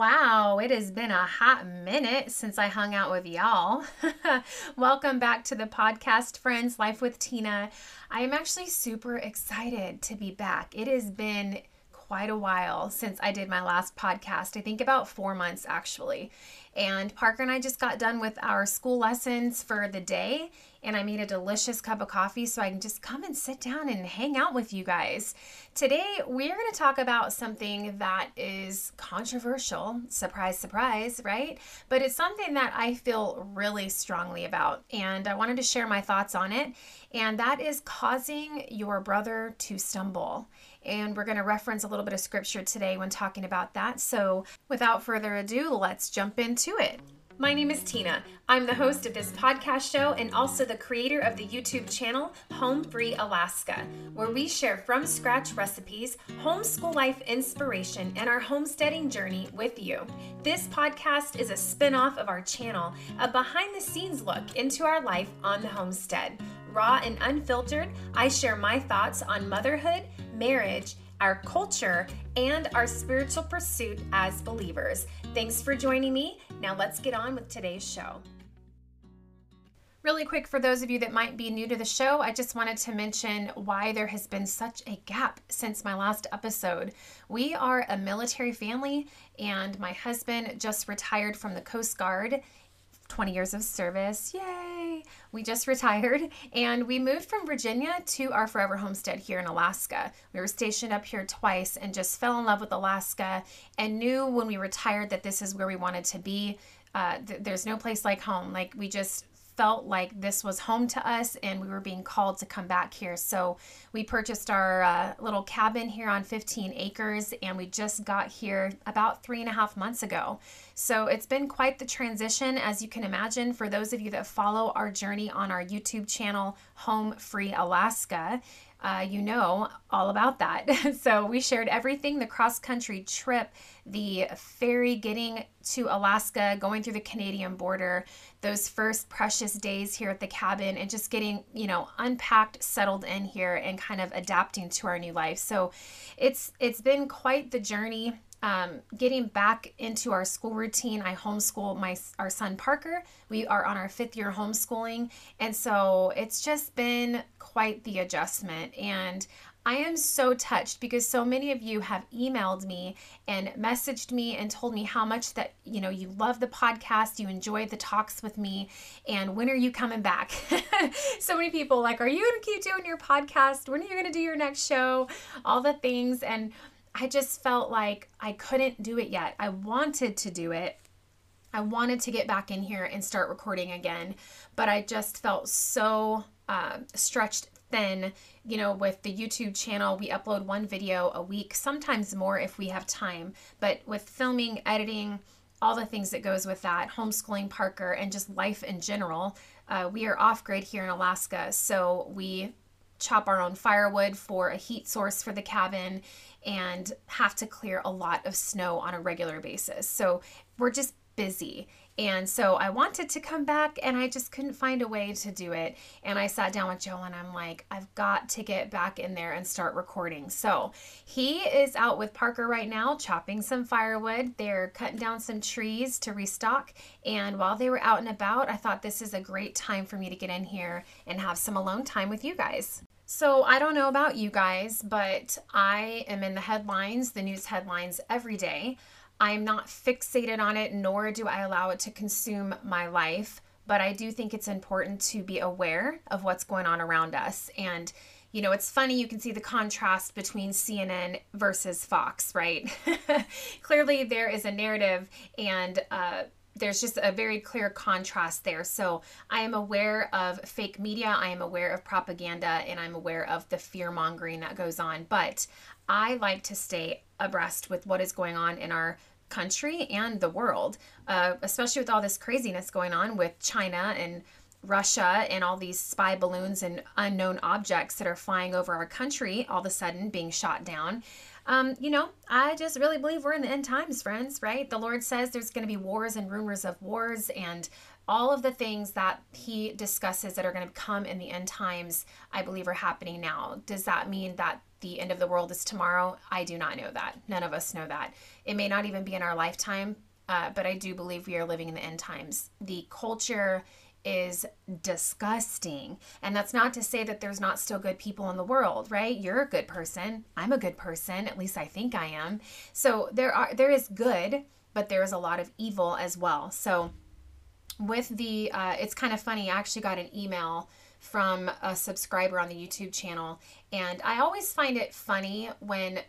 Wow, it has been a hot minute since I hung out with y'all. Welcome back to the podcast, friends, Life with Tina. I am actually super excited to be back. It has been quite a while since I did my last podcast. I think about four months actually. And Parker and I just got done with our school lessons for the day, and I made a delicious cup of coffee so I can just come and sit down and hang out with you guys. Today, we're going to talk about something that is controversial. Surprise, surprise, right? But it's something that I feel really strongly about, and I wanted to share my thoughts on it. And that is causing your brother to stumble. And we're going to reference a little bit of scripture today when talking about that. So, without further ado, let's jump into it. My name is Tina. I'm the host of this podcast show and also the creator of the YouTube channel Home Free Alaska, where we share from scratch recipes, homeschool life inspiration, and our homesteading journey with you. This podcast is a spin off of our channel, a behind the scenes look into our life on the homestead. Raw and unfiltered, I share my thoughts on motherhood, marriage, our culture, and our spiritual pursuit as believers. Thanks for joining me. Now let's get on with today's show. Really quick, for those of you that might be new to the show, I just wanted to mention why there has been such a gap since my last episode. We are a military family, and my husband just retired from the Coast Guard 20 years of service. Yay! We just retired and we moved from Virginia to our forever homestead here in Alaska. We were stationed up here twice and just fell in love with Alaska and knew when we retired that this is where we wanted to be. Uh, th- there's no place like home. Like we just felt like this was home to us and we were being called to come back here. So we purchased our uh, little cabin here on 15 acres and we just got here about three and a half months ago. So it's been quite the transition, as you can imagine, for those of you that follow our journey on our YouTube channel, Home Free Alaska uh, you know all about that. so we shared everything the cross country trip, the ferry getting to Alaska, going through the Canadian border, those first precious days here at the cabin, and just getting, you know, unpacked, settled in here, and kind of adapting to our new life. So it's it's been quite the journey um, getting back into our school routine. I homeschool my our son Parker. We are on our fifth year homeschooling, and so it's just been quite the adjustment. And I am so touched because so many of you have emailed me and messaged me and told me how much that you know you love the podcast, you enjoy the talks with me, and when are you coming back? so many people like, are you going to keep doing your podcast? When are you going to do your next show? All the things and I just felt like I couldn't do it yet. I wanted to do it. I wanted to get back in here and start recording again, but I just felt so uh, stretched thin. You know, with the YouTube channel, we upload one video a week, sometimes more if we have time. But with filming, editing, all the things that goes with that, homeschooling Parker, and just life in general, uh, we are off grid here in Alaska, so we chop our own firewood for a heat source for the cabin and have to clear a lot of snow on a regular basis. So we're just busy. And so I wanted to come back and I just couldn't find a way to do it. And I sat down with Joe and I'm like, I've got to get back in there and start recording. So he is out with Parker right now, chopping some firewood. They're cutting down some trees to restock. And while they were out and about, I thought this is a great time for me to get in here and have some alone time with you guys. So, I don't know about you guys, but I am in the headlines, the news headlines every day. I am not fixated on it, nor do I allow it to consume my life, but I do think it's important to be aware of what's going on around us. And, you know, it's funny, you can see the contrast between CNN versus Fox, right? Clearly, there is a narrative and, uh, there's just a very clear contrast there. So I am aware of fake media, I am aware of propaganda, and I'm aware of the fear mongering that goes on. But I like to stay abreast with what is going on in our country and the world, uh, especially with all this craziness going on with China and Russia and all these spy balloons and unknown objects that are flying over our country all of a sudden being shot down. Um, you know, I just really believe we're in the end times, friends, right? The Lord says there's going to be wars and rumors of wars and all of the things that he discusses that are going to come in the end times, I believe are happening now. Does that mean that the end of the world is tomorrow. I do not know that. None of us know that. It may not even be in our lifetime, uh, but I do believe we are living in the end times. The culture is disgusting. And that's not to say that there's not still good people in the world, right? You're a good person. I'm a good person. At least I think I am. So there are there is good, but there is a lot of evil as well. So with the uh, it's kind of funny. I actually got an email from a subscriber on the YouTube channel, and I always find it funny when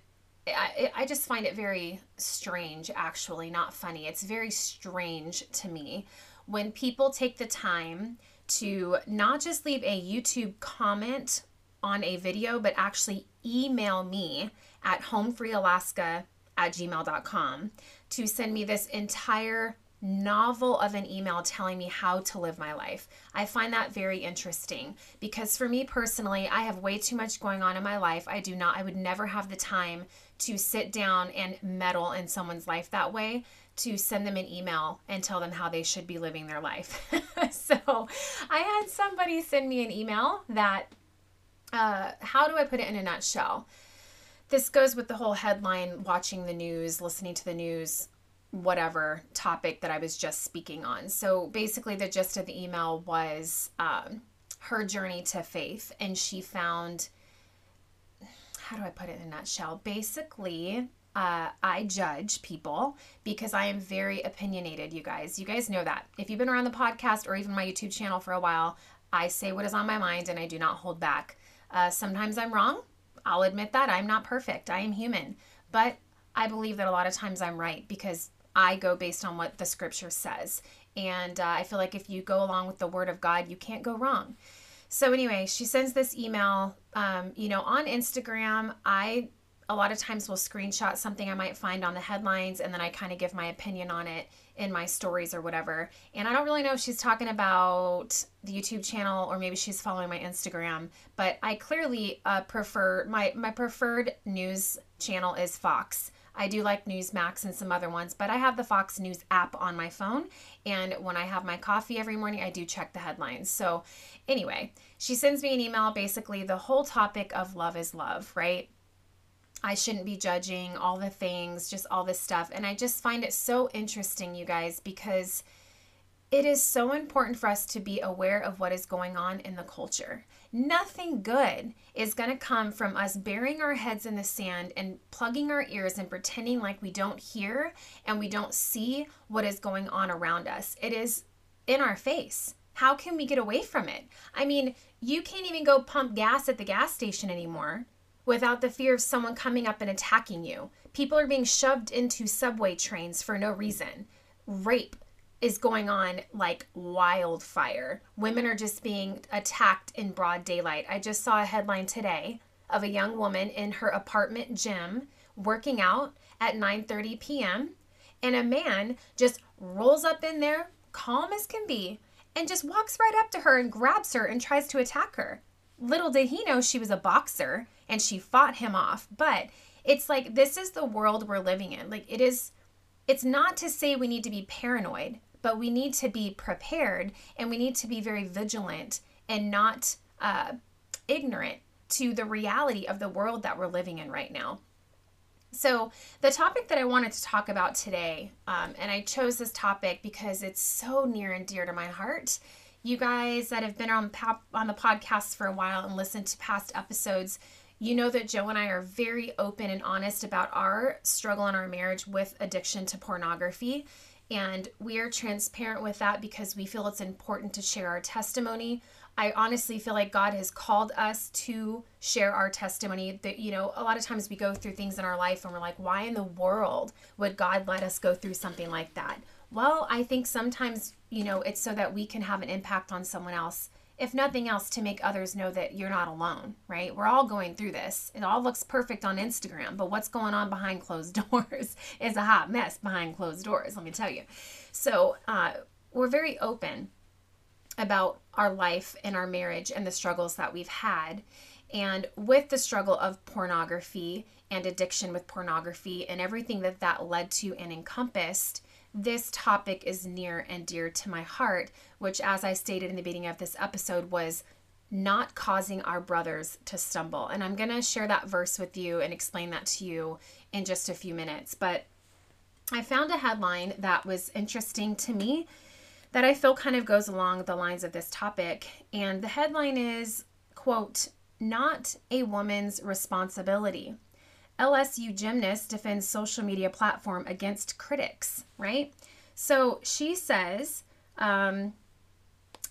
I, I just find it very strange, actually, not funny. It's very strange to me when people take the time to not just leave a YouTube comment on a video, but actually email me at homefreealaska at gmail.com to send me this entire novel of an email telling me how to live my life. I find that very interesting because for me personally, I have way too much going on in my life. I do not, I would never have the time to sit down and meddle in someone's life that way to send them an email and tell them how they should be living their life. so I had somebody send me an email that, uh, how do I put it in a nutshell? This goes with the whole headline watching the news, listening to the news, whatever topic that I was just speaking on. So basically, the gist of the email was um, her journey to faith, and she found how do I put it in a nutshell? Basically, uh, I judge people because I am very opinionated, you guys. You guys know that. If you've been around the podcast or even my YouTube channel for a while, I say what is on my mind and I do not hold back. Uh, sometimes I'm wrong. I'll admit that. I'm not perfect. I am human. But I believe that a lot of times I'm right because I go based on what the scripture says. And uh, I feel like if you go along with the word of God, you can't go wrong. So, anyway, she sends this email. Um, you know, on Instagram, I a lot of times will screenshot something I might find on the headlines and then I kind of give my opinion on it in my stories or whatever. And I don't really know if she's talking about the YouTube channel or maybe she's following my Instagram, but I clearly uh, prefer my my preferred news channel is Fox. I do like Newsmax and some other ones, but I have the Fox News app on my phone. And when I have my coffee every morning, I do check the headlines. So, anyway, she sends me an email basically the whole topic of love is love, right? I shouldn't be judging all the things, just all this stuff. And I just find it so interesting, you guys, because it is so important for us to be aware of what is going on in the culture. Nothing good is going to come from us burying our heads in the sand and plugging our ears and pretending like we don't hear and we don't see what is going on around us. It is in our face. How can we get away from it? I mean, you can't even go pump gas at the gas station anymore without the fear of someone coming up and attacking you. People are being shoved into subway trains for no reason. Rape is going on like wildfire. Women are just being attacked in broad daylight. I just saw a headline today of a young woman in her apartment gym working out at 9:30 p.m. and a man just rolls up in there calm as can be and just walks right up to her and grabs her and tries to attack her. Little did he know she was a boxer and she fought him off. But it's like this is the world we're living in. Like it is it's not to say we need to be paranoid, but we need to be prepared and we need to be very vigilant and not uh, ignorant to the reality of the world that we're living in right now. So, the topic that I wanted to talk about today, um, and I chose this topic because it's so near and dear to my heart. You guys that have been on, on the podcast for a while and listened to past episodes, you know that Joe and I are very open and honest about our struggle in our marriage with addiction to pornography. And we are transparent with that because we feel it's important to share our testimony. I honestly feel like God has called us to share our testimony. That, you know, a lot of times we go through things in our life and we're like, why in the world would God let us go through something like that? Well, I think sometimes, you know, it's so that we can have an impact on someone else if nothing else, to make others know that you're not alone, right? We're all going through this. It all looks perfect on Instagram, but what's going on behind closed doors is a hot mess behind closed doors, let me tell you. So, uh, we're very open about our life and our marriage and the struggles that we've had. And with the struggle of pornography and addiction with pornography and everything that that led to and encompassed, this topic is near and dear to my heart, which, as I stated in the beginning of this episode, was not causing our brothers to stumble. And I'm going to share that verse with you and explain that to you in just a few minutes. But I found a headline that was interesting to me that I feel kind of goes along the lines of this topic. And the headline is, quote, not a woman's responsibility. LSU gymnast defends social media platform against critics, right? So she says, um,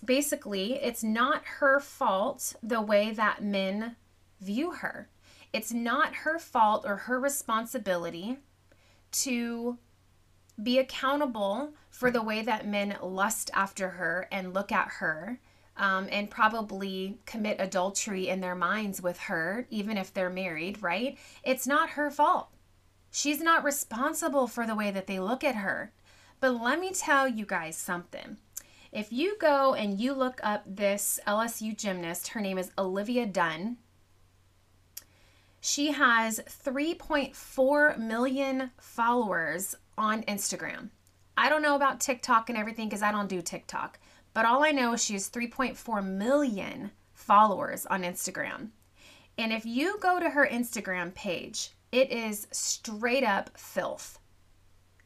basically, it's not her fault the way that men view her. It's not her fault or her responsibility to be accountable for the way that men lust after her and look at her um, and probably commit adultery in their minds with her, even if they're married, right? It's not her fault. She's not responsible for the way that they look at her. But let me tell you guys something. If you go and you look up this LSU gymnast, her name is Olivia Dunne. She has 3.4 million followers on Instagram. I don't know about TikTok and everything because I don't do TikTok, but all I know is she has 3.4 million followers on Instagram. And if you go to her Instagram page, it is straight up filth.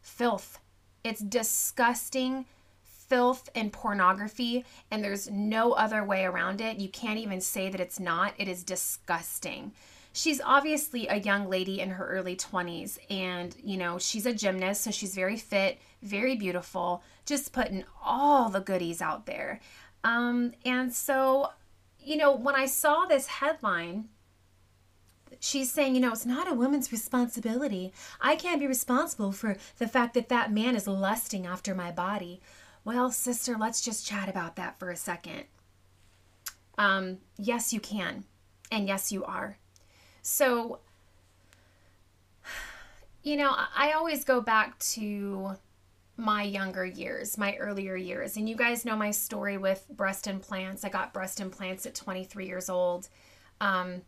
Filth. It's disgusting filth and pornography, and there's no other way around it. You can't even say that it's not. It is disgusting. She's obviously a young lady in her early 20s, and you know, she's a gymnast, so she's very fit, very beautiful, just putting all the goodies out there. Um, and so, you know, when I saw this headline, she's saying, you know, it's not a woman's responsibility. I can't be responsible for the fact that that man is lusting after my body. Well, sister, let's just chat about that for a second. Um, yes, you can. And yes, you are. So, you know, I always go back to my younger years, my earlier years. And you guys know my story with breast implants. I got breast implants at 23 years old. Um,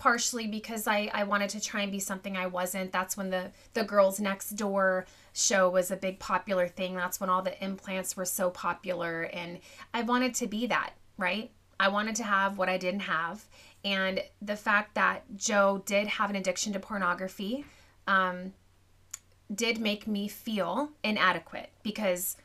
partially because I, I wanted to try and be something I wasn't. That's when the, the Girls Next Door show was a big popular thing. That's when all the implants were so popular. And I wanted to be that, right? I wanted to have what I didn't have. And the fact that Joe did have an addiction to pornography um, did make me feel inadequate because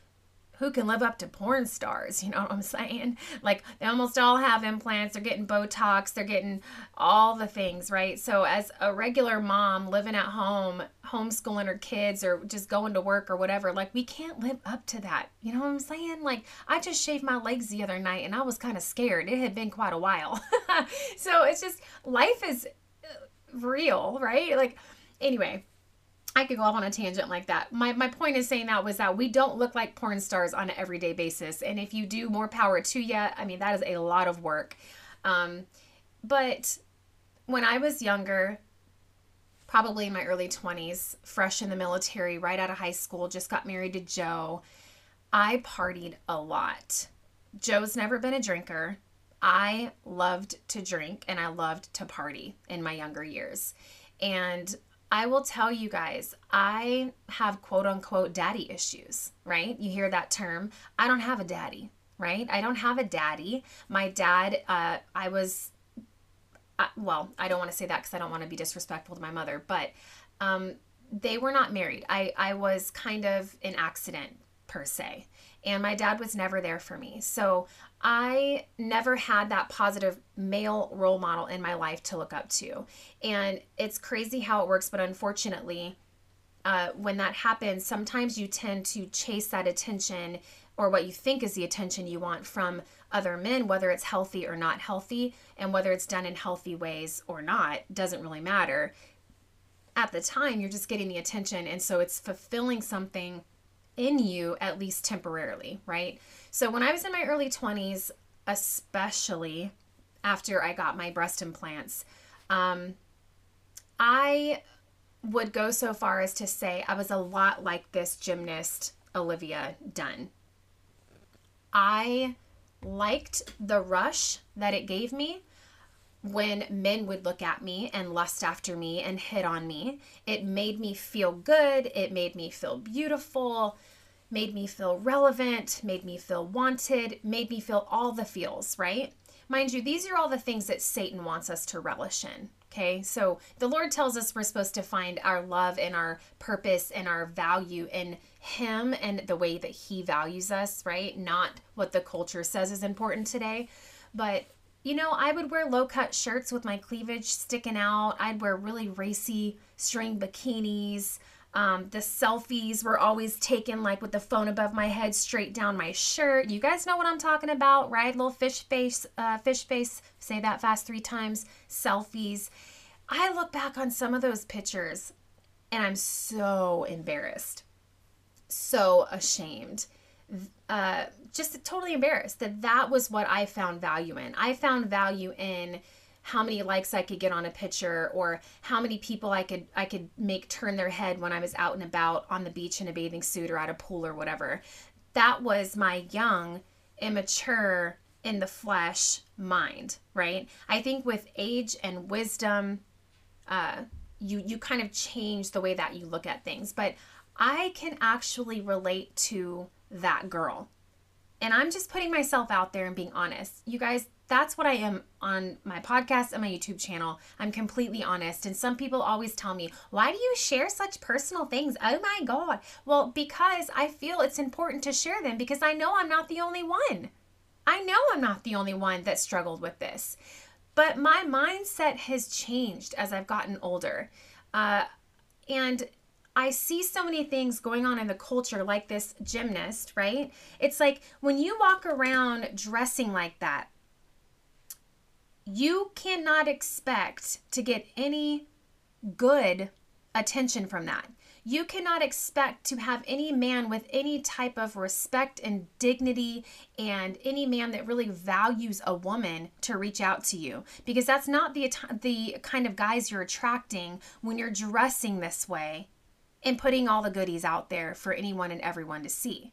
who can live up to porn stars? You know what I'm saying? Like they almost all have implants, they're getting Botox, they're getting all the things, right? So, as a regular mom living at home, homeschooling her kids, or just going to work or whatever, like we can't live up to that. You know what I'm saying? Like I just shaved my legs the other night and I was kind of scared. It had been quite a while. so, it's just life is uh, real, right? Like, anyway I could go off on a tangent like that. My, my point is saying that was that we don't look like porn stars on an everyday basis. And if you do, more power to you. I mean, that is a lot of work. Um, but when I was younger, probably in my early 20s, fresh in the military, right out of high school, just got married to Joe, I partied a lot. Joe's never been a drinker. I loved to drink and I loved to party in my younger years. And I will tell you guys, I have quote unquote daddy issues, right? You hear that term. I don't have a daddy, right? I don't have a daddy. My dad, uh, I was, uh, well, I don't want to say that because I don't want to be disrespectful to my mother, but um, they were not married. I, I was kind of an accident per se. And my dad was never there for me. So I never had that positive male role model in my life to look up to. And it's crazy how it works, but unfortunately, uh, when that happens, sometimes you tend to chase that attention or what you think is the attention you want from other men, whether it's healthy or not healthy, and whether it's done in healthy ways or not, doesn't really matter. At the time, you're just getting the attention, and so it's fulfilling something in you at least temporarily, right? So when I was in my early 20s, especially after I got my breast implants, um, I would go so far as to say I was a lot like this gymnast, Olivia Dunne. I liked the rush that it gave me when men would look at me and lust after me and hit on me. It made me feel good. It made me feel beautiful, made me feel relevant, made me feel wanted, made me feel all the feels, right? mind you, these are all the things that Satan wants us to relish in. Okay, so the Lord tells us we're supposed to find our love and our purpose and our value in Him and the way that He values us, right? Not what the culture says is important today. But, you know, I would wear low cut shirts with my cleavage sticking out, I'd wear really racy string bikinis. Um, the selfies were always taken like with the phone above my head, straight down my shirt. You guys know what I'm talking about, right? Little fish face, uh, fish face. Say that fast three times. Selfies. I look back on some of those pictures, and I'm so embarrassed, so ashamed, uh, just totally embarrassed that that was what I found value in. I found value in how many likes I could get on a picture or how many people I could I could make turn their head when I was out and about on the beach in a bathing suit or at a pool or whatever. That was my young, immature, in the flesh mind, right? I think with age and wisdom, uh, you you kind of change the way that you look at things. But I can actually relate to that girl. And I'm just putting myself out there and being honest. You guys, that's what I am on my podcast and my YouTube channel. I'm completely honest. And some people always tell me, why do you share such personal things? Oh my God. Well, because I feel it's important to share them because I know I'm not the only one. I know I'm not the only one that struggled with this. But my mindset has changed as I've gotten older. Uh, and I see so many things going on in the culture, like this gymnast, right? It's like when you walk around dressing like that, you cannot expect to get any good attention from that. You cannot expect to have any man with any type of respect and dignity and any man that really values a woman to reach out to you because that's not the the kind of guys you're attracting when you're dressing this way and putting all the goodies out there for anyone and everyone to see.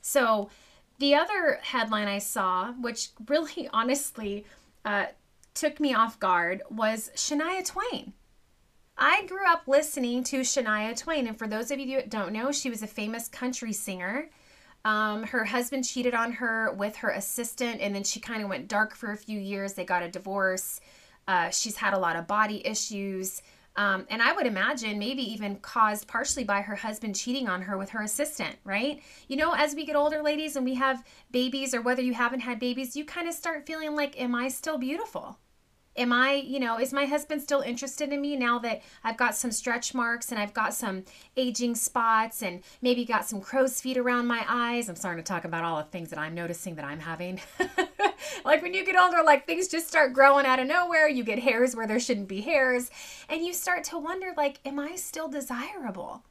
So, the other headline I saw, which really honestly uh, took me off guard was Shania Twain. I grew up listening to Shania Twain, and for those of you that don't know, she was a famous country singer. Um, her husband cheated on her with her assistant, and then she kind of went dark for a few years. They got a divorce. Uh, she's had a lot of body issues. Um, and I would imagine maybe even caused partially by her husband cheating on her with her assistant, right? You know, as we get older, ladies, and we have babies, or whether you haven't had babies, you kind of start feeling like, am I still beautiful? Am I, you know, is my husband still interested in me now that I've got some stretch marks and I've got some aging spots and maybe got some crow's feet around my eyes? I'm starting to talk about all the things that I'm noticing that I'm having. like when you get older, like things just start growing out of nowhere. You get hairs where there shouldn't be hairs. And you start to wonder, like, am I still desirable?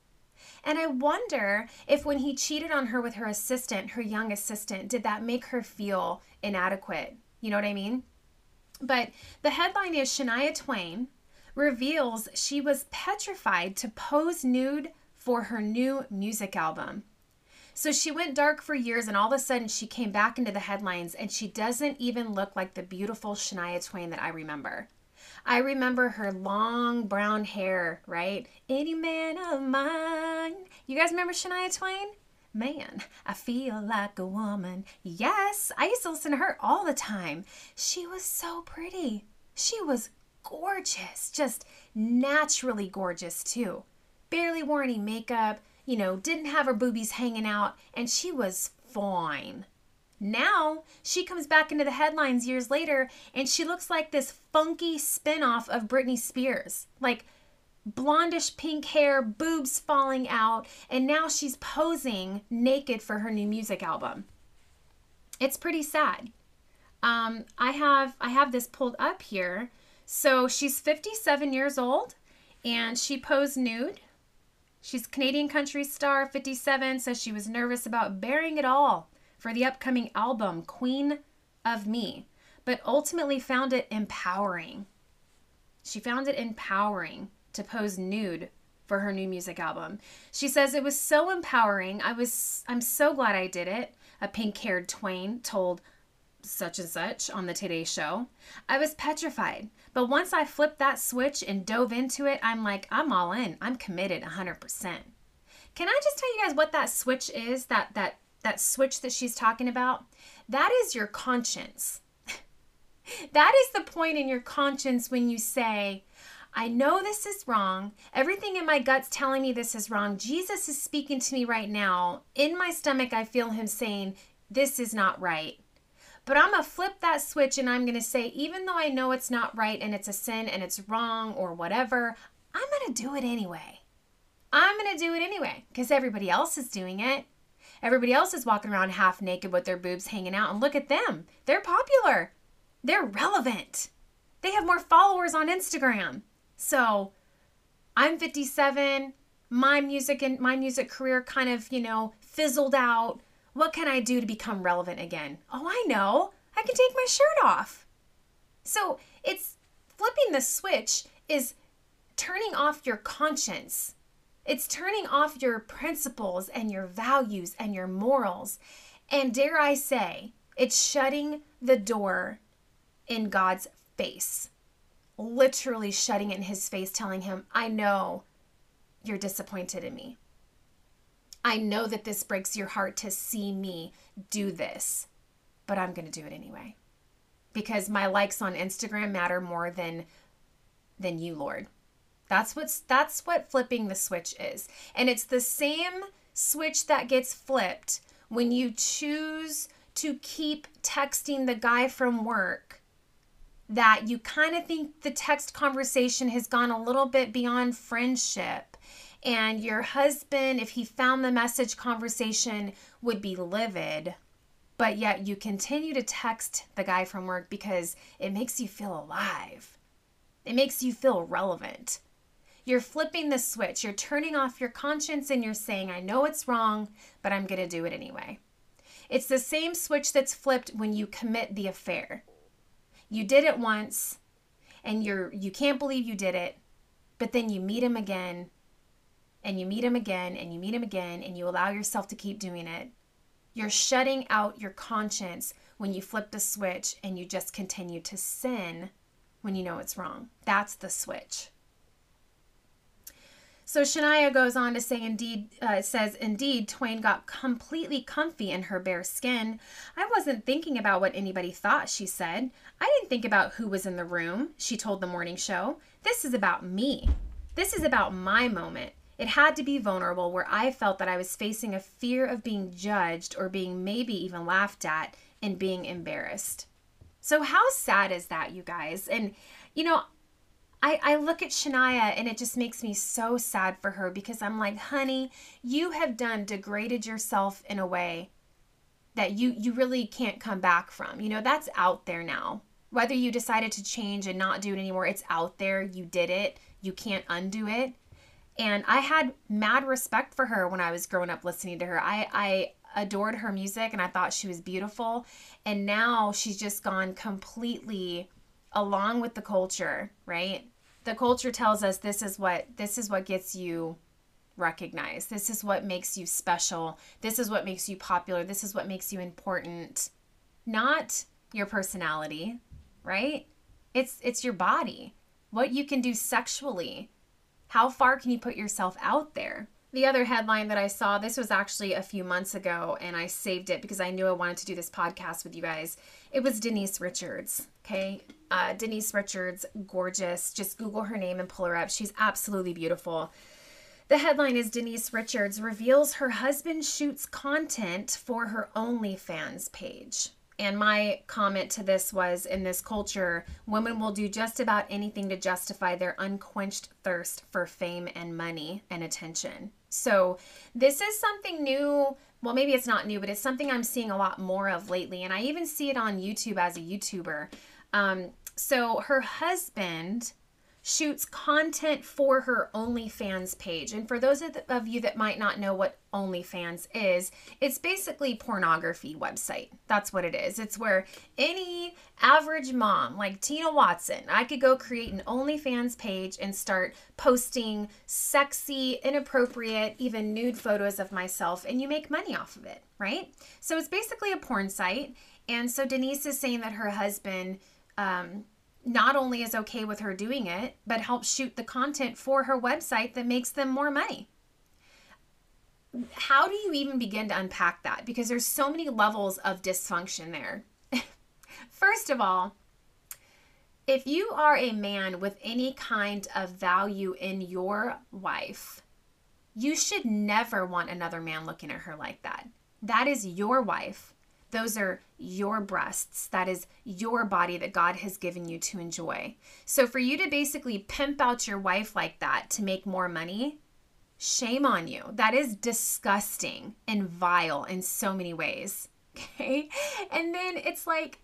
And I wonder if when he cheated on her with her assistant, her young assistant, did that make her feel inadequate? You know what I mean? But the headline is Shania Twain reveals she was petrified to pose nude for her new music album. So she went dark for years, and all of a sudden she came back into the headlines, and she doesn't even look like the beautiful Shania Twain that I remember. I remember her long brown hair, right? Any man of mine. You guys remember Shania Twain? Man, I feel like a woman. Yes, I used to listen to her all the time. She was so pretty. She was gorgeous, just naturally gorgeous, too. Barely wore any makeup, you know, didn't have her boobies hanging out, and she was fine. Now she comes back into the headlines years later and she looks like this funky spin-off of Britney Spears. Like blondish pink hair, boobs falling out, and now she's posing naked for her new music album. It's pretty sad. Um, I have I have this pulled up here. So she's 57 years old, and she posed nude. She's Canadian country star, 57, says she was nervous about baring it all for the upcoming album Queen of Me, but ultimately found it empowering. She found it empowering to pose nude for her new music album. She says it was so empowering. I was I'm so glad I did it. A pink-haired Twain told such and such on the Today show. I was petrified, but once I flipped that switch and dove into it, I'm like, I'm all in. I'm committed 100%. Can I just tell you guys what that switch is? That that that switch that she's talking about? That is your conscience. that is the point in your conscience when you say, I know this is wrong. Everything in my gut's telling me this is wrong. Jesus is speaking to me right now. In my stomach, I feel him saying, This is not right. But I'm going to flip that switch and I'm going to say, even though I know it's not right and it's a sin and it's wrong or whatever, I'm going to do it anyway. I'm going to do it anyway because everybody else is doing it. Everybody else is walking around half naked with their boobs hanging out, and look at them. They're popular. They're relevant. They have more followers on Instagram. So I'm 57. My music and my music career kind of, you know, fizzled out. What can I do to become relevant again? Oh, I know. I can take my shirt off. So it's flipping the switch is turning off your conscience. It's turning off your principles and your values and your morals. And dare I say, it's shutting the door in God's face literally shutting it in his face, telling him, I know you're disappointed in me. I know that this breaks your heart to see me do this, but I'm going to do it anyway. Because my likes on Instagram matter more than than you, Lord. That's what's that's what flipping the switch is. And it's the same switch that gets flipped when you choose to keep texting the guy from work that you kind of think the text conversation has gone a little bit beyond friendship. And your husband, if he found the message conversation, would be livid. But yet you continue to text the guy from work because it makes you feel alive. It makes you feel relevant. You're flipping the switch. You're turning off your conscience and you're saying, I know it's wrong, but I'm going to do it anyway. It's the same switch that's flipped when you commit the affair. You did it once and you're you can't believe you did it, but then you meet him again and you meet him again and you meet him again and you allow yourself to keep doing it. You're shutting out your conscience when you flip the switch and you just continue to sin when you know it's wrong. That's the switch. So Shania goes on to say, indeed, uh, says, indeed, Twain got completely comfy in her bare skin. I wasn't thinking about what anybody thought, she said. I didn't think about who was in the room, she told the morning show. This is about me. This is about my moment. It had to be vulnerable where I felt that I was facing a fear of being judged or being maybe even laughed at and being embarrassed. So, how sad is that, you guys? And, you know, I, I look at Shania and it just makes me so sad for her because I'm like, honey, you have done degraded yourself in a way that you you really can't come back from. You know, that's out there now. Whether you decided to change and not do it anymore, it's out there. You did it. You can't undo it. And I had mad respect for her when I was growing up listening to her. I I adored her music and I thought she was beautiful. And now she's just gone completely along with the culture, right? The culture tells us this is what this is what gets you recognized. This is what makes you special. This is what makes you popular. This is what makes you important. Not your personality, right? It's it's your body. What you can do sexually. How far can you put yourself out there? The other headline that I saw, this was actually a few months ago, and I saved it because I knew I wanted to do this podcast with you guys. It was Denise Richards. Okay. Uh, Denise Richards, gorgeous. Just Google her name and pull her up. She's absolutely beautiful. The headline is Denise Richards reveals her husband shoots content for her OnlyFans page. And my comment to this was in this culture, women will do just about anything to justify their unquenched thirst for fame and money and attention. So, this is something new. Well, maybe it's not new, but it's something I'm seeing a lot more of lately. And I even see it on YouTube as a YouTuber. Um, so, her husband shoots content for her OnlyFans page. And for those of of you that might not know what OnlyFans is, it's basically pornography website. That's what it is. It's where any average mom like Tina Watson, I could go create an OnlyFans page and start posting sexy, inappropriate, even nude photos of myself and you make money off of it, right? So it's basically a porn site. And so Denise is saying that her husband um, not only is okay with her doing it, but helps shoot the content for her website that makes them more money. How do you even begin to unpack that? Because there's so many levels of dysfunction there. First of all, if you are a man with any kind of value in your wife, you should never want another man looking at her like that. That is your wife. Those are your breasts. That is your body that God has given you to enjoy. So, for you to basically pimp out your wife like that to make more money, shame on you. That is disgusting and vile in so many ways. Okay. And then it's like,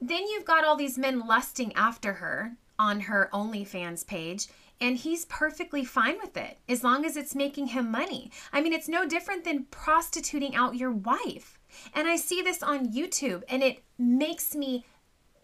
then you've got all these men lusting after her on her OnlyFans page, and he's perfectly fine with it as long as it's making him money. I mean, it's no different than prostituting out your wife. And I see this on YouTube, and it makes me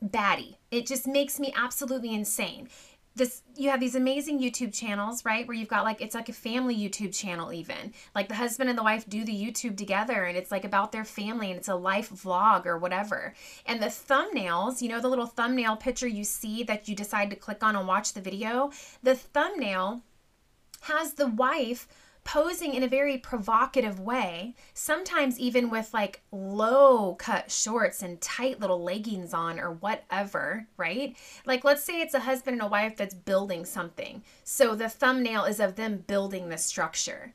batty. It just makes me absolutely insane this you have these amazing YouTube channels, right? Where you've got like it's like a family YouTube channel even. Like the husband and the wife do the YouTube together and it's like about their family and it's a life vlog or whatever. And the thumbnails, you know the little thumbnail picture you see that you decide to click on and watch the video, the thumbnail has the wife posing in a very provocative way, sometimes even with like low cut shorts and tight little leggings on or whatever, right? Like, let's say it's a husband and a wife that's building something. So the thumbnail is of them building the structure.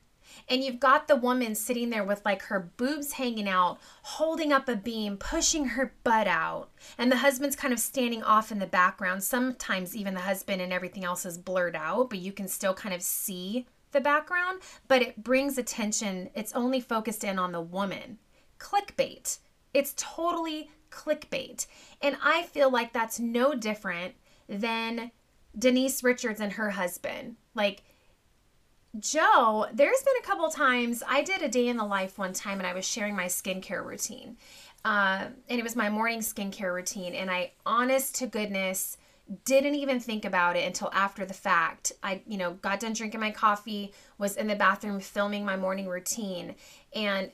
And you've got the woman sitting there with like her boobs hanging out, holding up a beam, pushing her butt out. And the husband's kind of standing off in the background. Sometimes even the husband and everything else is blurred out, but you can still kind of see the background, but it brings attention. It's only focused in on the woman. Clickbait. It's totally clickbait. And I feel like that's no different than Denise Richards and her husband. Like, Joe, there's been a couple times I did a day in the life one time and I was sharing my skincare routine. Uh, and it was my morning skincare routine. And I, honest to goodness, didn't even think about it until after the fact. I, you know, got done drinking my coffee, was in the bathroom filming my morning routine. And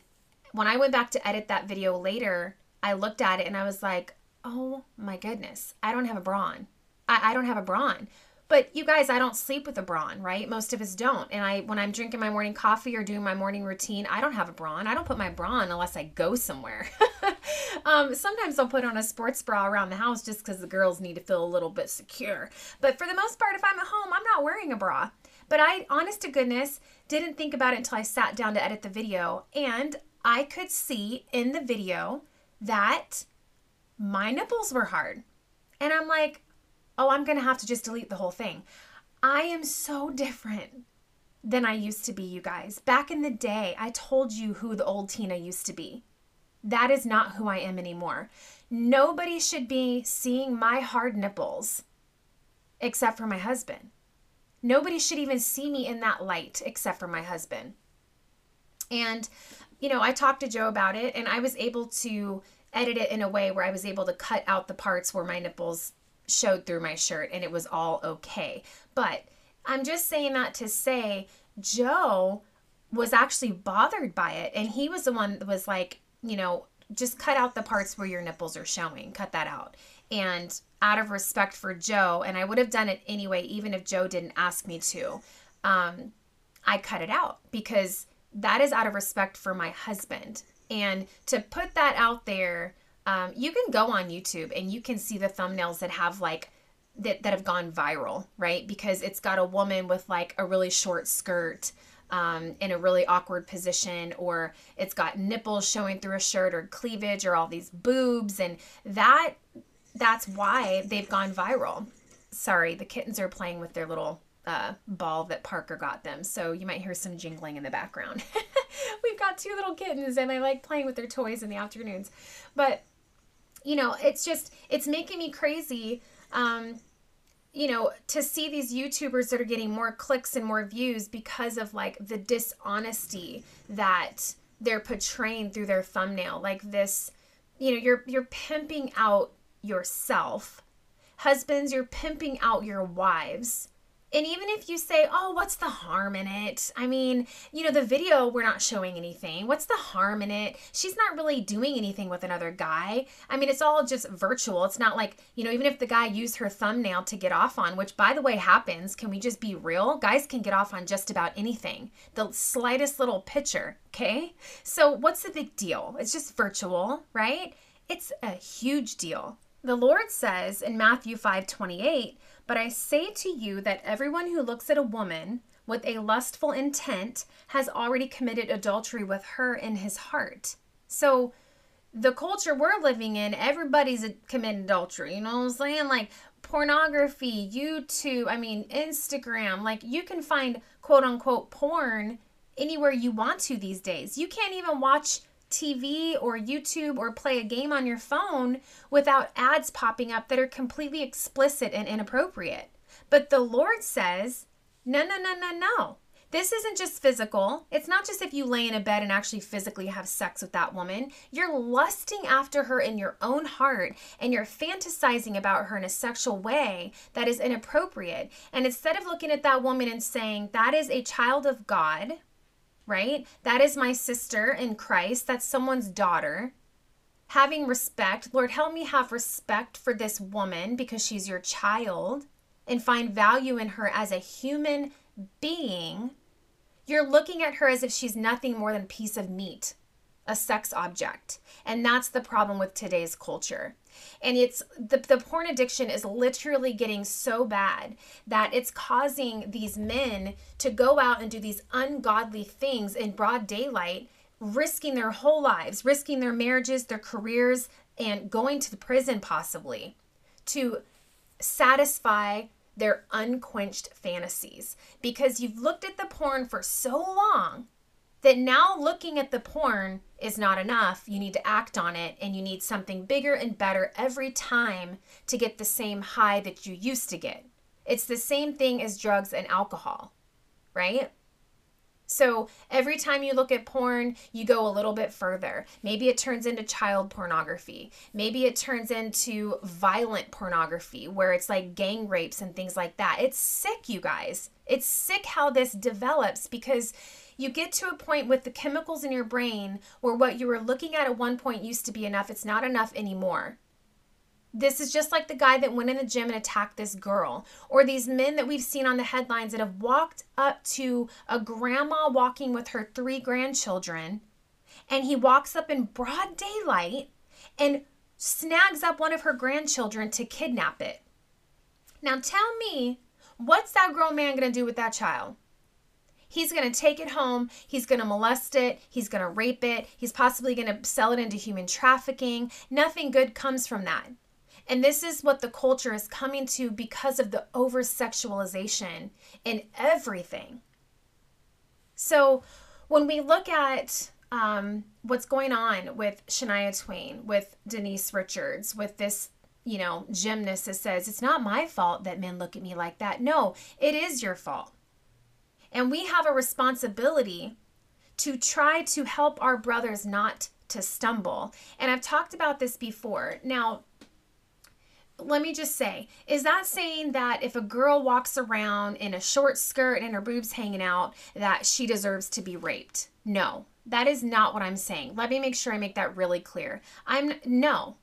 when I went back to edit that video later, I looked at it and I was like, oh my goodness, I don't have a bra on. I, I don't have a bra on. But you guys, I don't sleep with a bra on, right? Most of us don't. And I when I'm drinking my morning coffee or doing my morning routine, I don't have a bra on. I don't put my bra on unless I go somewhere. um, sometimes I'll put on a sports bra around the house just because the girls need to feel a little bit secure. But for the most part, if I'm at home, I'm not wearing a bra. But I, honest to goodness, didn't think about it until I sat down to edit the video. And I could see in the video that my nipples were hard. And I'm like, oh, I'm going to have to just delete the whole thing. I am so different than I used to be, you guys. Back in the day, I told you who the old Tina used to be. That is not who I am anymore. Nobody should be seeing my hard nipples except for my husband. Nobody should even see me in that light except for my husband. And, you know, I talked to Joe about it and I was able to edit it in a way where I was able to cut out the parts where my nipples showed through my shirt and it was all okay. But I'm just saying that to say Joe was actually bothered by it and he was the one that was like, you know, just cut out the parts where your nipples are showing. Cut that out. And out of respect for Joe, and I would have done it anyway, even if Joe didn't ask me to, um, I cut it out because that is out of respect for my husband. And to put that out there um, you can go on YouTube and you can see the thumbnails that have like that, that have gone viral, right? Because it's got a woman with like a really short skirt um, in a really awkward position, or it's got nipples showing through a shirt, or cleavage, or all these boobs, and that that's why they've gone viral. Sorry, the kittens are playing with their little uh, ball that Parker got them, so you might hear some jingling in the background. We've got two little kittens, and they like playing with their toys in the afternoons, but you know, it's just it's making me crazy. Um, you know, to see these YouTubers that are getting more clicks and more views because of like the dishonesty that they're portraying through their thumbnail. Like this, you know, you're you're pimping out yourself. Husbands, you're pimping out your wives and even if you say, oh, what's the harm in it? I mean, you know, the video, we're not showing anything. What's the harm in it? She's not really doing anything with another guy. I mean, it's all just virtual. It's not like, you know, even if the guy used her thumbnail to get off on, which by the way happens, can we just be real? Guys can get off on just about anything. The slightest little picture, okay? So what's the big deal? It's just virtual, right? It's a huge deal The Lord says in Matthew 5 28, But I say to you that everyone who looks at a woman with a lustful intent has already committed adultery with her in his heart. So, the culture we're living in, everybody's committing adultery. You know what I'm saying? Like pornography, YouTube, I mean, Instagram. Like you can find quote unquote porn anywhere you want to these days. You can't even watch TV or YouTube or play a game on your phone without ads popping up that are completely explicit and inappropriate. But the Lord says, no, no, no, no, no. This isn't just physical. It's not just if you lay in a bed and actually physically have sex with that woman. You're lusting after her in your own heart and you're fantasizing about her in a sexual way that is inappropriate. And instead of looking at that woman and saying, that is a child of God, right? That is my sister in Christ, that's someone's daughter. Having respect, Lord, help me have respect for this woman because she's your child and find value in her as a human being, you're looking at her as if she's nothing more than a piece of meat, a sex object. And that's the problem with today's culture. And it's the, the porn addiction is literally getting so bad that it's causing these men to go out and do these ungodly things in broad daylight, risking their whole lives, risking their marriages, their careers, and going to the prison possibly to satisfy their unquenched fantasies. Because you've looked at the porn for so long that now looking at the porn is not enough. You need to act on it and you need something bigger and better every time to get the same high that you used to get. It's the same thing as drugs and alcohol, right? So every time you look at porn, you go a little bit further. Maybe it turns into child pornography. Maybe it turns into violent pornography where it's like gang rapes and things like that. It's sick, you guys. It's sick how this develops because you get to a point with the chemicals in your brain where what you were looking at at one point used to be enough, it's not enough anymore. This is just like the guy that went in the gym and attacked this girl, or these men that we've seen on the headlines that have walked up to a grandma walking with her three grandchildren, and he walks up in broad daylight and snags up one of her grandchildren to kidnap it. Now tell me, what's that grown man gonna do with that child? He's going to take it home. He's going to molest it. He's going to rape it. He's possibly going to sell it into human trafficking. Nothing good comes from that. And this is what the culture is coming to because of the over sexualization in everything. So when we look at um, what's going on with Shania Twain, with Denise Richards, with this, you know, gymnast that says, it's not my fault that men look at me like that. No, it is your fault. And we have a responsibility to try to help our brothers not to stumble. And I've talked about this before. Now, let me just say, is that saying that if a girl walks around in a short skirt and her boobs hanging out, that she deserves to be raped? No, that is not what I'm saying. Let me make sure I make that really clear. I'm no.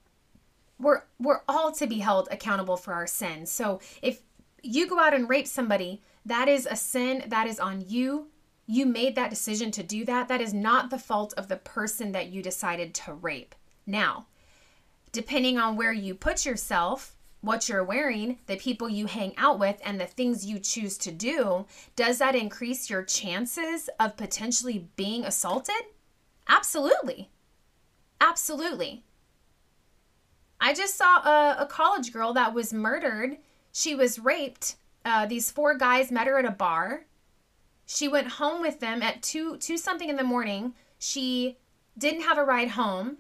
We're we're all to be held accountable for our sins. So if you go out and rape somebody, that is a sin, that is on you. You made that decision to do that. That is not the fault of the person that you decided to rape. Now, depending on where you put yourself, what you're wearing, the people you hang out with, and the things you choose to do, does that increase your chances of potentially being assaulted? Absolutely. Absolutely. I just saw a, a college girl that was murdered. She was raped. Uh, these four guys met her at a bar. She went home with them at two two something in the morning. She didn't have a ride home.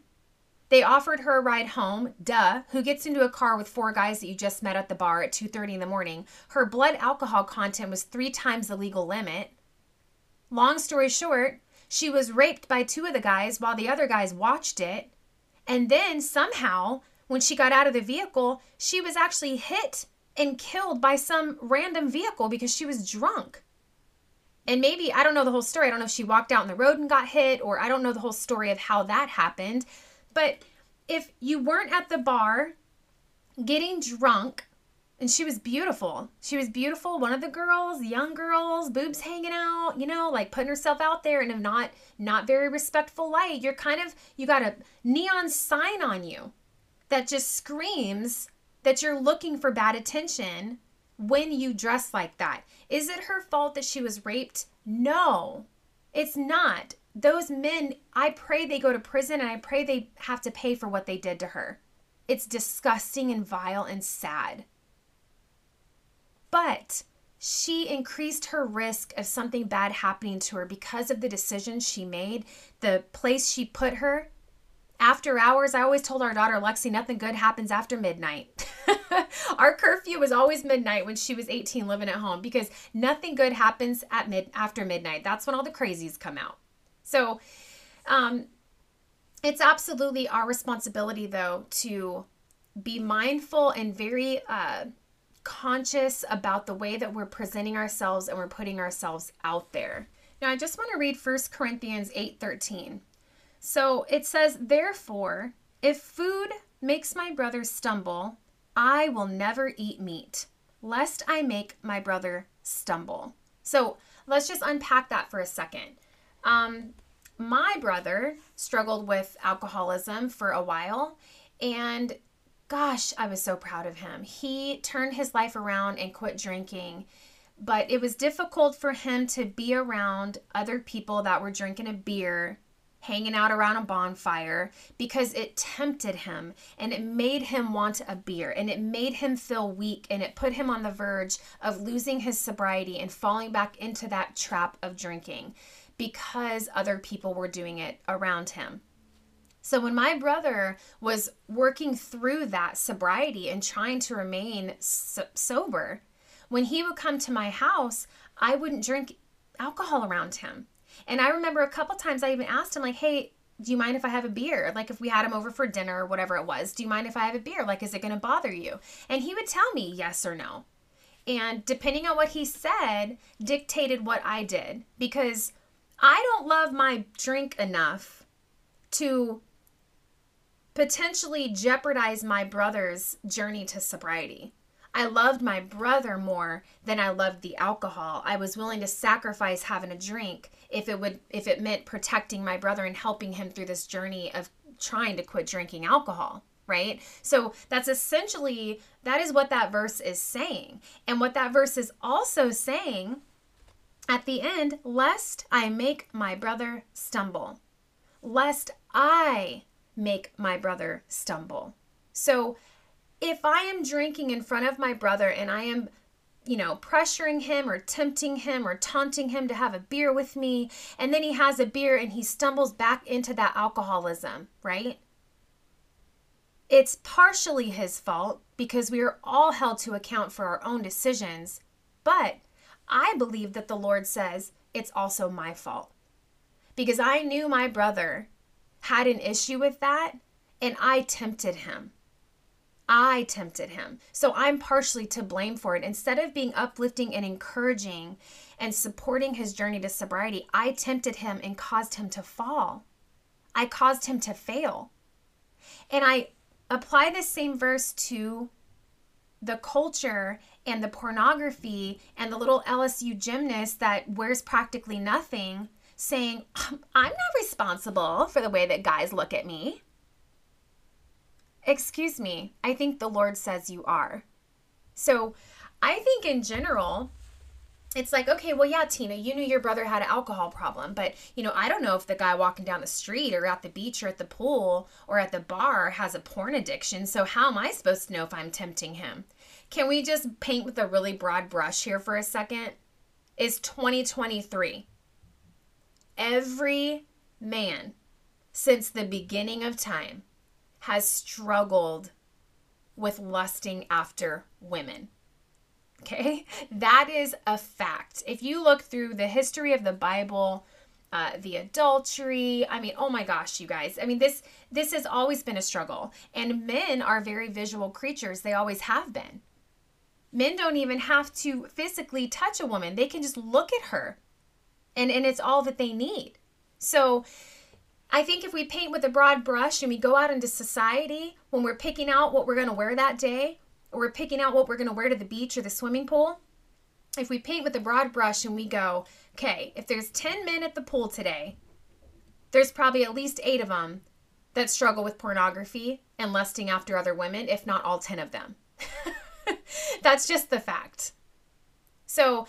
They offered her a ride home. Duh. Who gets into a car with four guys that you just met at the bar at 2:30 in the morning? Her blood alcohol content was 3 times the legal limit. Long story short, she was raped by two of the guys while the other guys watched it. And then somehow, when she got out of the vehicle, she was actually hit and killed by some random vehicle because she was drunk. And maybe, I don't know the whole story. I don't know if she walked out in the road and got hit, or I don't know the whole story of how that happened. But if you weren't at the bar getting drunk, and she was beautiful. She was beautiful. One of the girls, young girls, boobs hanging out, you know, like putting herself out there in a not not very respectful light. You're kind of you got a neon sign on you. that just screams that you're looking for bad attention when you dress like that. Is it her fault that she was raped? No, it's not. Those men, I pray they go to prison and I pray they have to pay for what they did to her. It's disgusting and vile and sad. But she increased her risk of something bad happening to her because of the decisions she made, the place she put her. After hours, I always told our daughter Lexi, nothing good happens after midnight. our curfew was always midnight when she was 18 living at home because nothing good happens at mid after midnight. That's when all the crazies come out. So, um, it's absolutely our responsibility though to be mindful and very uh, conscious about the way that we're presenting ourselves and we're putting ourselves out there. Now, I just want to read 1 Corinthians 8:13. So, it says, "Therefore, if food makes my brother stumble, I will never eat meat, lest I make my brother stumble." So, let's just unpack that for a second. Um, my brother struggled with alcoholism for a while, and gosh, I was so proud of him. He turned his life around and quit drinking. But it was difficult for him to be around other people that were drinking a beer, hanging out around a bonfire, because it tempted him and it made him want a beer and it made him feel weak and it put him on the verge of losing his sobriety and falling back into that trap of drinking because other people were doing it around him. So when my brother was working through that sobriety and trying to remain so- sober, when he would come to my house, I wouldn't drink alcohol around him. And I remember a couple times I even asked him like, "Hey, do you mind if I have a beer? Like if we had him over for dinner or whatever it was, do you mind if I have a beer? Like is it going to bother you?" And he would tell me yes or no. And depending on what he said, dictated what I did because I don't love my drink enough to potentially jeopardize my brother's journey to sobriety. I loved my brother more than I loved the alcohol. I was willing to sacrifice having a drink if it would if it meant protecting my brother and helping him through this journey of trying to quit drinking alcohol, right? So that's essentially that is what that verse is saying. And what that verse is also saying at the end, lest I make my brother stumble. Lest I make my brother stumble. So if I am drinking in front of my brother and I am you know, pressuring him or tempting him or taunting him to have a beer with me. And then he has a beer and he stumbles back into that alcoholism, right? It's partially his fault because we are all held to account for our own decisions. But I believe that the Lord says it's also my fault because I knew my brother had an issue with that and I tempted him. I tempted him. So I'm partially to blame for it. Instead of being uplifting and encouraging and supporting his journey to sobriety, I tempted him and caused him to fall. I caused him to fail. And I apply this same verse to the culture and the pornography and the little LSU gymnast that wears practically nothing saying, I'm not responsible for the way that guys look at me. Excuse me, I think the Lord says you are. So I think in general, it's like, okay, well, yeah, Tina, you knew your brother had an alcohol problem, but you know, I don't know if the guy walking down the street or at the beach or at the pool or at the bar has a porn addiction. So how am I supposed to know if I'm tempting him? Can we just paint with a really broad brush here for a second? Is 2023 every man since the beginning of time has struggled with lusting after women. Okay, that is a fact. If you look through the history of the Bible, uh, the adultery, I mean, oh my gosh, you guys. I mean, this this has always been a struggle, and men are very visual creatures. They always have been. Men don't even have to physically touch a woman; they can just look at her and and it's all that they need so I think if we paint with a broad brush and we go out into society when we're picking out what we're going to wear that day, or we're picking out what we're going to wear to the beach or the swimming pool, if we paint with a broad brush and we go, okay, if there's 10 men at the pool today, there's probably at least eight of them that struggle with pornography and lusting after other women, if not all 10 of them. That's just the fact. So,